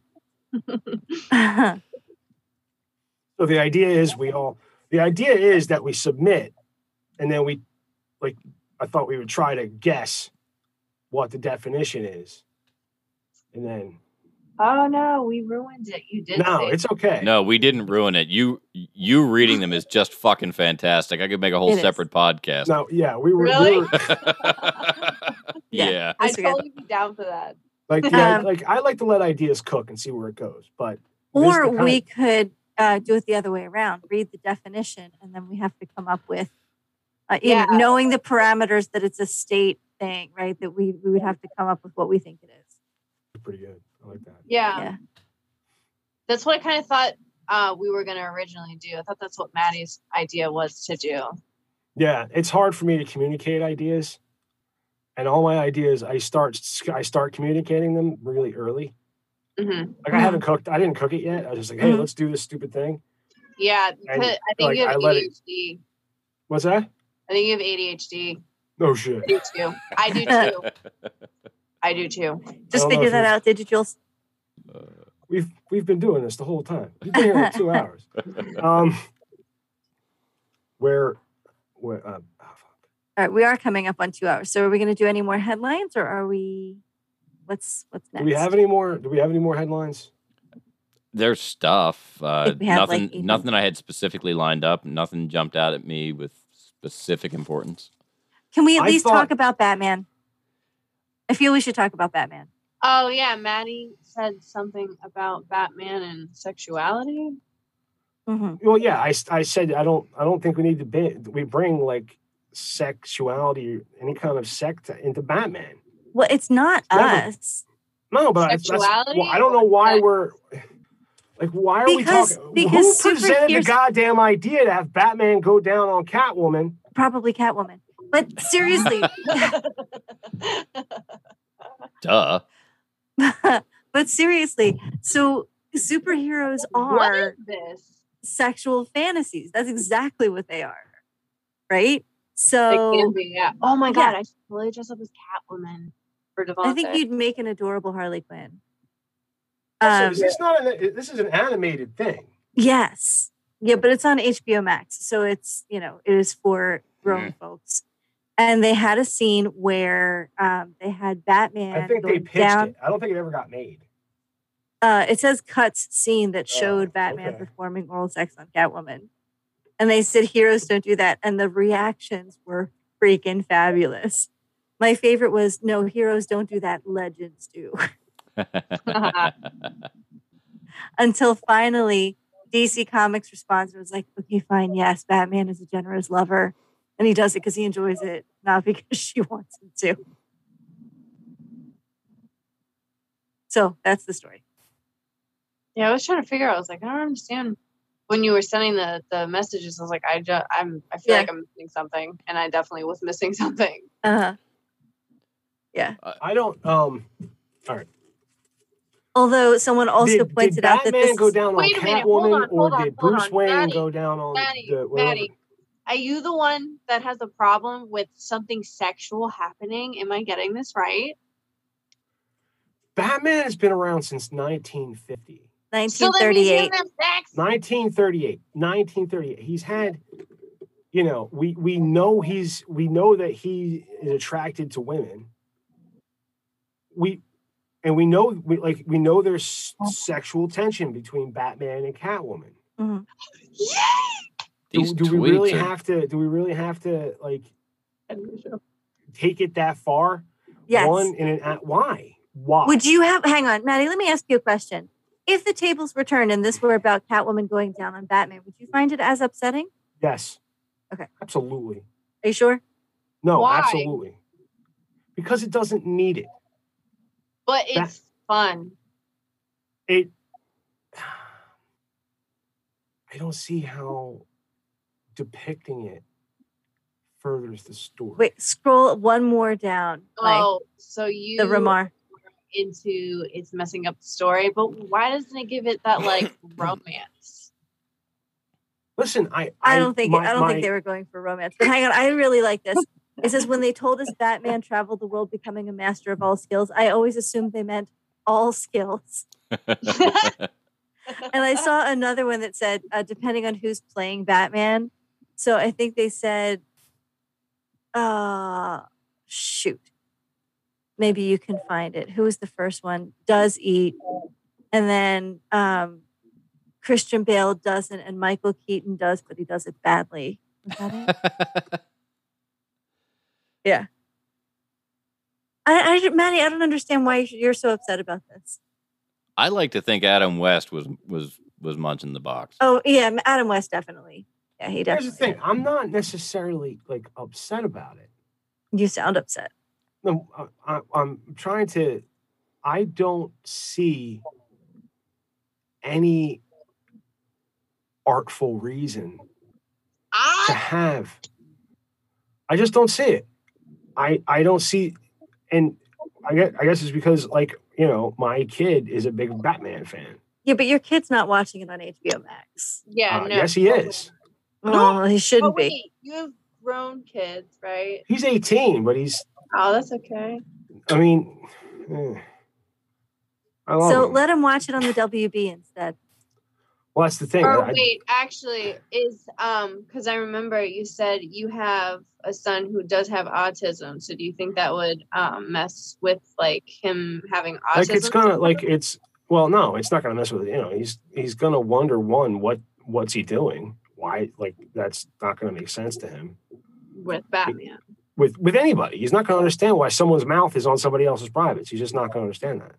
So the idea is we all. The idea is that we submit, and then we, like, I thought we would try to guess what the definition is, and then Oh no, we ruined it. You did. no, say it's okay. No, we didn't ruin it. You you reading them is just fucking fantastic. I could make a whole It is. separate podcast. No, yeah, we were, we Really? were (laughs) yeah. I'd That's good. totally be down for that. Like, (laughs) yeah, Um, like I like to let ideas cook and see where it goes, but Or we of- could uh, do it the other way around. Read the definition, and then we have to come up with, uh, you know, Yeah. knowing the parameters that it's a state thing, right? That we we would have to come up with what we think it is. pretty good. I like that. Yeah. Yeah. That's what I kind of thought uh, we were going to originally do. I thought that's what Maddie's idea was to do. Yeah, it's hard for me to communicate ideas, and all my ideas, I start I start communicating them really early. hmm Like I haven't cooked, I didn't cook it yet. I was just like, hey, Mhm. let's do this stupid thing. Yeah, And, I think like, you I have let it- ADHD. What's that? I think you have ADHD. No shit. I do too. I do (laughs) too. I do too. Just figure that out, did you, Jules? We've we've been doing this the whole time. You've been here like two (laughs) hours. Um, where, where? Uh, oh, fuck. All right, we are coming up on two hours. So are we going to do any more headlines, or are we? What's what's next? do we have any more? Do we have any more headlines? There's stuff. Uh, think we have, like, nothing nothing that I had specifically lined up. Nothing jumped out at me with specific importance. Can we at I least thought- talk about Batman? I feel we should talk about Batman. Oh yeah, Maddie said something about Batman and sexuality. hmm Well, yeah, I, I said I don't I don't think we need to be, we bring like sexuality, any kind of sect into Batman. Well, it's not never- us No, but I, that's, well, I don't know why or we're like why are Because- we talking? because who presented the goddamn idea to have Batman go down on Catwoman? probably Catwoman. But seriously, (laughs) Duh. (laughs) but seriously, so superheroes are is this? sexual fantasies. That's exactly what they are, right? They So be, yeah. Oh my god, Yeah. I should totally dress up as Catwoman for Devontae. I think you'd make an adorable Harley Quinn. So Um, is this not an, this is an animated thing? yes, yeah, but it's on HBO Max, so it's you know it is for grown folks. And they had a scene where um, they had Batman I think they pitched down. it. I don't think it ever got made. uh, it says cuts scene that showed Oh, Batman okay. performing oral sex on Catwoman. And they said heroes don't do that. And the reactions were freaking fabulous. My favorite was no, heroes don't do that, legends do. (laughs) Until finally DC Comics responds and was like, okay, fine, yes, Batman is a generous lover. And he does it because he enjoys it, not (laughs) because she wants him to. So that's the story. Yeah, I was trying to figure out. I was like, I don't understand when you were sending the the messages, I was like, I just I'm I feel Yeah. like I'm missing something, and I definitely was missing (laughs) something. Uh huh. Yeah. I don't. Um. All right. Although someone also did, pointed did out that Batman this go is- down on Wait a minute, hold Catwoman, on, hold or on, did hold Bruce on. Wayne Maddie, go down on Maddie, the? Maddie, are you the one that has a problem with something sexual happening? Am I getting this right? Batman has been around since 1950. So that means you 1938. have sex. 1938 1938 he's had you know we we know he's we know that he is attracted to women we and we know we like we know there's sexual tension between batman and catwoman Mhm. These do, do we really tweets are- have to do we really have to like take it that far Yes. one in an act why why Would you have, hang on, Maddie, let me ask you a question. If the tables were turned and this were about Catwoman going down on Batman, would you find it as upsetting? yes Okay. absolutely Are you sure? no Why? absolutely because it doesn't need it But That- it's fun. it I don't see how depicting it furthers the story. Wait, scroll one more down. Like Oh, so you the Ramar. Into it's messing up the story, but why doesn't it give it that like (clears throat) romance? Listen, I I don't think my- I don't my- think they were going for romance. But hang on, I really like this. It says when they told us Batman traveled the world becoming a master of all skills, I always assumed they meant all skills. (laughs) And I saw another one that said uh, depending on who's playing Batman. So I think they said, uh, shoot, maybe you can find it. Who was the first one? Does eat, and then um, Christian Bale doesn't, and Michael Keaton does, but he does it badly. Was that it? (laughs) yeah. I, I, Maddie, I don't understand why you're so upset about this. I like to think Adam West was was was munching the box. Oh yeah, Adam West definitely. Yeah, he definitely. Here's the thing: I'm not necessarily like upset about it. You sound upset. No, I, I, I'm trying to. I don't see any artful reason to have. I just don't see it. I I don't see, and I guess I guess it's because like you know my kid is a big Batman fan. Yeah, but your kid's not watching it on HBO Max. Yeah, Uh, no. yes, he is. Oh, he Oh shouldn't be. wait, you have grown kids, right? He's 18, but he's. Oh, that's okay. I mean, eh. I love So him. let him watch it on the WB instead. well, that's the thing. Or I- wait, actually, is um because I remember you said you have a son who does have autism. So do you think that would um mess with like him having autism? like it's gonna like it's well no it's not gonna mess with you know he's he's gonna wonder one what what's he doing why like that's not gonna make sense to him with Batman. With with anybody he's not gonna understand why someone's mouth is on somebody else's privates he's just not gonna understand that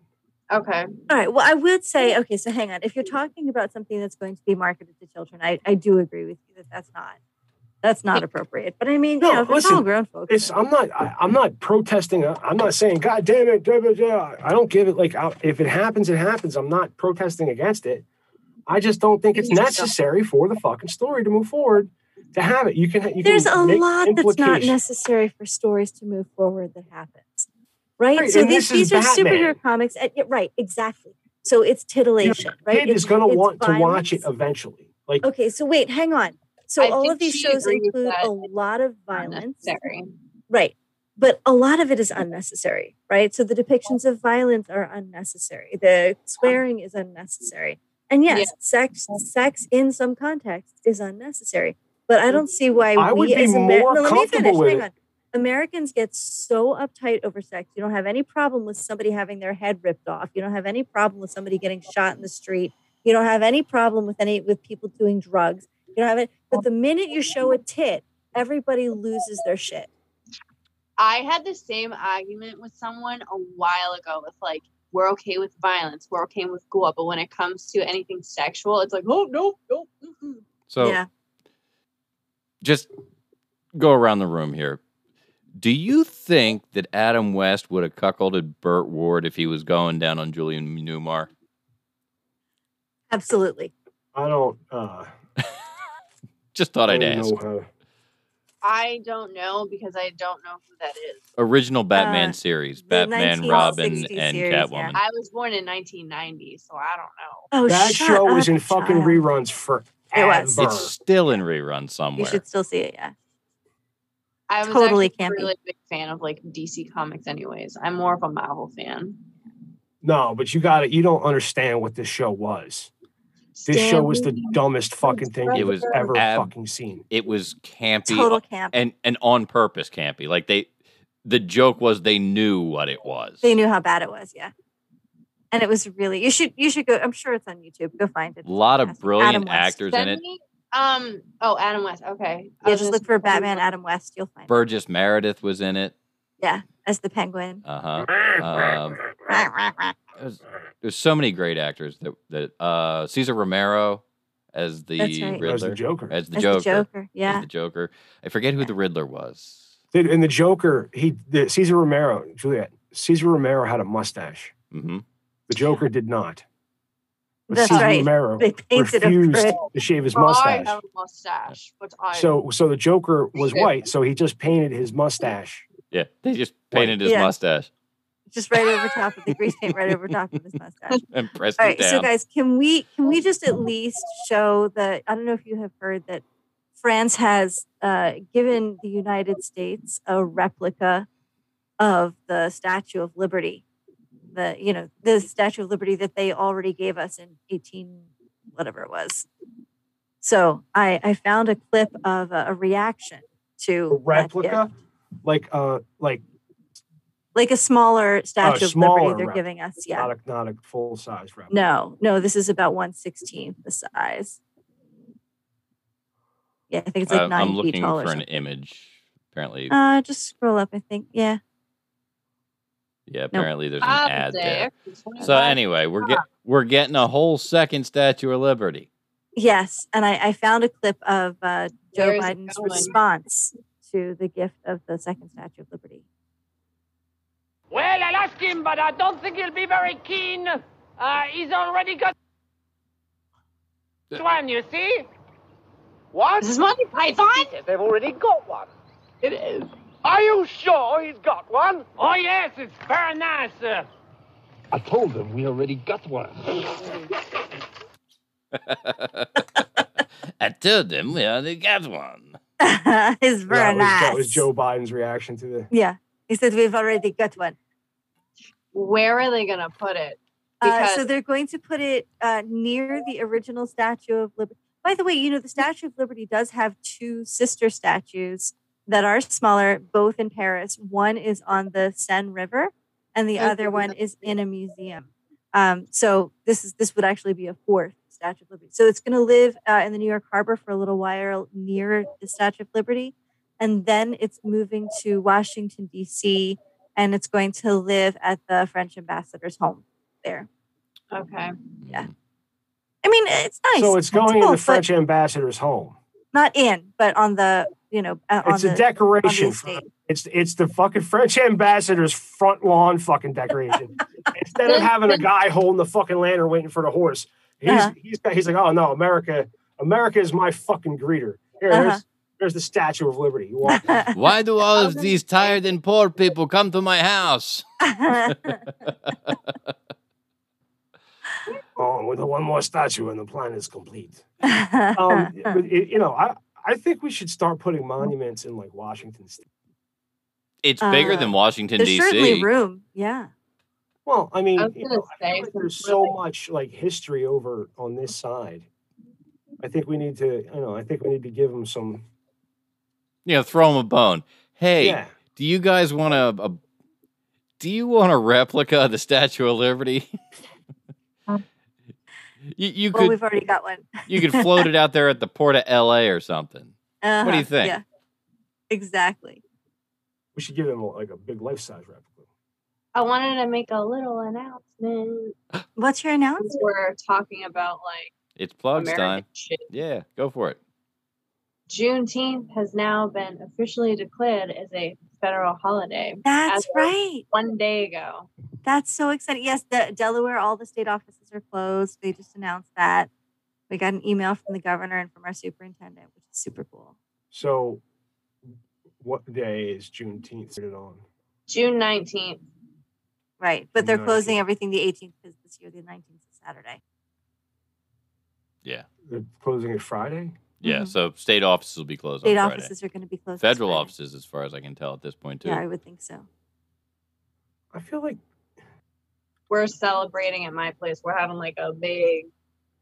Okay. All right. Well, I would say, okay, so hang on. If you're talking about something that's going to be marketed to children, I, I do agree with you that that's not that's not appropriate. But I mean, you No, know, if it's all listen, grown folks. it's i'm not I, i'm not protesting uh, i'm not saying god damn it blah, blah, blah." i don't give it like I, if it happens it happens i'm not protesting against it i just don't think it's necessary for the fucking story to move forward to have it you can you There's can a lot that's not necessary for stories to move forward that happens. Right? Right, so and these, this is these are Batman. superhero comics. And, yeah, right, exactly. So it's titillation, right? kid is going to it's want to watch it eventually like Okay, so wait, hang on. So I all of these shows include a lot of violence. Right. But a lot of it is unnecessary, right? So the depictions of violence are unnecessary. The swearing is unnecessary. And yes, Yeah. sex sex in some contexts is unnecessary. But I don't see why I we would be as Amer- more no, let me finish. Hang on. Americans get so uptight over sex. You don't have any problem with somebody having their head ripped off. You don't have any problem with somebody getting shot in the street. You don't have any problem with any with people doing drugs. You don't have it. But the minute you show a tit, everybody loses their shit. I had the same argument with someone a while ago with like, we're okay with violence, we're okay with gore, but when it comes to anything sexual, it's like, oh no, no. mm-mm." So yeah. Just go around the room here. Do you think that Adam West would have cuckolded Burt Ward if he was going down on Julie Newmar? Absolutely. I don't. uh (laughs) Just thought I I'd ask. know how- I don't know because I don't know who that is. Original Batman Uh, series, Batman, Robin, 1960 and series, yeah. Catwoman. I was born in 1990, so I don't know. Oh, that show is up, in fucking child. reruns forever. It was. It's still in rerun somewhere. You should still see it. Yeah. I was Totally actually a campy. really big fan of like DC comics, anyways. I'm more of a Marvel fan. No, but you got it. You don't understand what this show was. This show was the dumbest fucking thing It was ever ab- fucking seen. It was campy, Total camp. and and on purpose campy. Like they, the joke was they knew what it was. They knew how bad it was. Yeah. And it was really. You should. You should go. I'm sure it's on YouTube. Go find it. A lot of brilliant West. actors in it. me, um. Oh, Adam West. Okay. I Yeah, was just look for say- Batman Adam West. You'll find. it. Burgess Meredith was in it. Yeah, as the Penguin. Uh huh. Um, there's, there's so many great actors that that uh, Cesar Romero as the That's right. Riddler, As the Joker. as the As Joker, the Joker. as Yeah. the Joker. I forget who the Riddler was. Dude, and the Joker, he the, Cesar Romero, Juliet. Cesar Romero had a mustache. hmm The Joker did not. But That's Cesar right. Romero They painted him refused red. to shave his I mustache. have a mustache, which I So so the Joker was white, so he just painted his mustache. Yeah, they just painted his Yeah. mustache Just right over top of the grease paint, right over top of his mustache. (laughs) and pressed All it down. so guys, can we can we just at least show that? I don't know if you have heard that France has uh, given the United States a replica of the Statue of Liberty, the you know the Statue of Liberty that they already gave us in eighteen whatever it was. So I I found a clip of a, a reaction A to that gift. replica, like uh like like a smaller Statue of smaller Liberty they're replica, giving us. Yeah. not a not a full size replica. No, no, this is about one sixteenth the size. Yeah, I think it's like Uh, nine I'm feet looking tall for an image. Apparently, Uh, just scroll up. I think. Yeah. Yeah. Apparently, there's an Up ad there. there. It's one of So anyway, we're get we're getting a whole second Statue of Liberty. Yes, and I, I found a clip of uh, Joe Where is Biden's response to the gift of the second Statue of Liberty. Well, I'll ask him, but I don't think he'll be very keen. Uh, he's already got one, you see? What? This is Monty Python. Yes, they've already got one. It is. Are you sure he's got one? Oh, yes, it's very nice, sir. I told them we already got one. (laughs) I told them we already got one. (laughs) it's very that was, nice. That was Joe Biden's reaction to the. Yeah, he said we've already got one. Where are they gonna put it? Uh, so they're going to put it uh, near the original Statue of Liberty. By the way, you know the Statue of Liberty does have two sister statues that are smaller, both in Paris. One is on the Seine River, and the other one is in a museum. Um, so this is this would actually be a fourth Statue of Liberty. So it's going to live uh, in the New York Harbor for a little while near the Statue of Liberty, and then it's moving to Washington D.C. and it's going to live at the French ambassador's home there. okay. Yeah. I mean, it's nice. So it's going in cool, the but French ambassador's home. Not in, but on the you know uh, on It's the a decoration. on the for- It's it's the fucking French ambassador's front lawn fucking decoration. (laughs) Instead of having a guy holding the fucking lantern waiting for the horse, he's Uh-huh. he's got, he's like, oh no, America, America is my fucking greeter. Here, Uh-huh. there's there's the Statue of Liberty. You want? (laughs) Why do all of these tired and poor people come to my house? (laughs) oh, with the one more statue and the plan is complete. Um, (laughs) but it- you know, I I think we should start putting monuments in like Washington State. It's bigger Uh, than Washington There's certainly D.C. room. Yeah. Well, I mean, I you gonna know, I feel like there's so we're- much like history over on this side. I think we need to, you know, I think we need to give them some. You know, throw them a bone. Hey, Yeah. do you guys want a, a do you want a replica of the Statue of Liberty? (laughs) you you Well, could we've already got one. you could float it out there at the port of L.A. or something. What do you Uh-huh, think? Yeah. Exactly. We should give them like a big life size replica. I wanted to make a little announcement. (gasps) What's your Since announcement? We're talking about like It's plugs American time. shit. Yeah, go for it. Juneteenth has now been officially declared as a federal holiday. That's right. One day ago. That's so exciting. Yes, the Delaware, all the state offices are closed. They just announced that. We got an email from the governor and from our superintendent, which is super cool. So, what day is Juneteenth started on? June 19th. Right. But they're Nice. closing everything the 18th because this year the 19th is Saturday. Yeah. They're closing it Friday. Yeah. So state offices will be closed State on Friday. offices are going to be closed. Federal offices, as far as I can tell at this point, too. Yeah, I would think so. I feel like We're celebrating at my place. We're having like a big,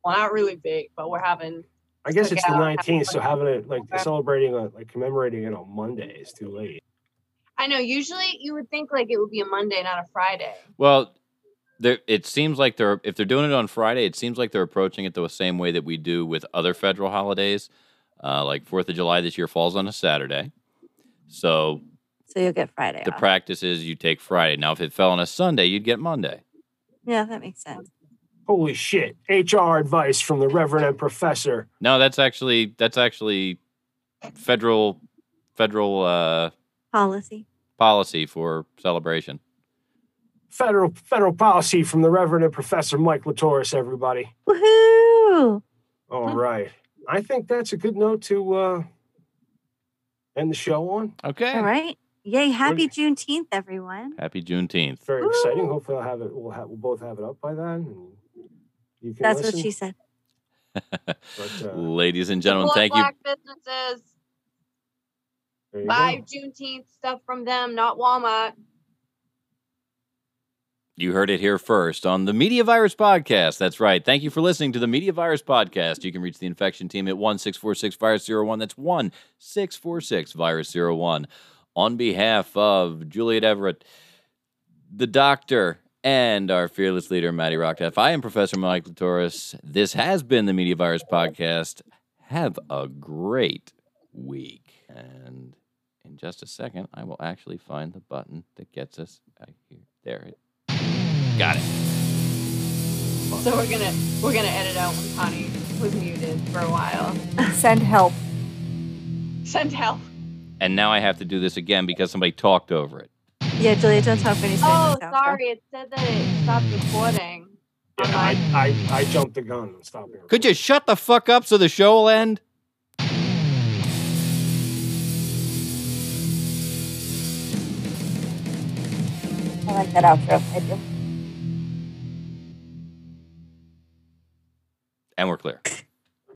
well, not really big, but we're having. I guess it's the 19th, so having it like celebrating, uh, like commemorating it on Monday is too late. I know. Usually, you would think like it would be a Monday, not a Friday. Well, there, it seems like they're if they're doing it on Friday, it seems like they're approaching it the same way that we do with other federal holidays. Uh, like Fourth of July this year falls on a Saturday, so So you'll get Friday the off. practice is you take Friday. Now, if it fell on a Sunday, you'd get Monday. yeah, that makes sense. Holy shit! HR advice from the Reverend and Professor. No, that's actually that's actually federal federal uh, Policy. policy for celebration. Federal federal policy from the Reverend and Professor Mike Latoris. Everybody. Woohoo! All right. I think that's a good note to uh, end the show on. Okay. All right. Yay! Happy Juneteenth, everyone. Happy Juneteenth. Very exciting. Hopefully, I'll have it. We'll have. We'll both have it up by then. And you can That's listen. what she said. But, uh, (laughs) Ladies and gentlemen, Support thank you. black businesses. there you Buy go. Juneteenth stuff from them, not Walmart. You heard it here first on the Media Virus Podcast. That's right. Thank you for listening to the Media Virus Podcast. You can reach the infection team at 1646 Virus 01. That's 1646 Virus 01. On behalf of Juliet Everett, the doctor, and our fearless leader, Maddie Rockdeff, I am Professor Mike Latoris. This has been the Media Virus Podcast. Have a great week. And in just a second, I will actually find the button that gets us back here. There it Got it. So we're gonna we're gonna edit out when Connie was muted for a while. (laughs) Send help. Send help. And now I have to do this again because somebody talked over it. Yeah, Julia, don't talk when you say Oh, sorry. It said that it stopped recording. Yeah, I, I, I jumped the gun and stopped it. Could you shut the fuck up so the show will end? I like that outro. I do. and we're clear.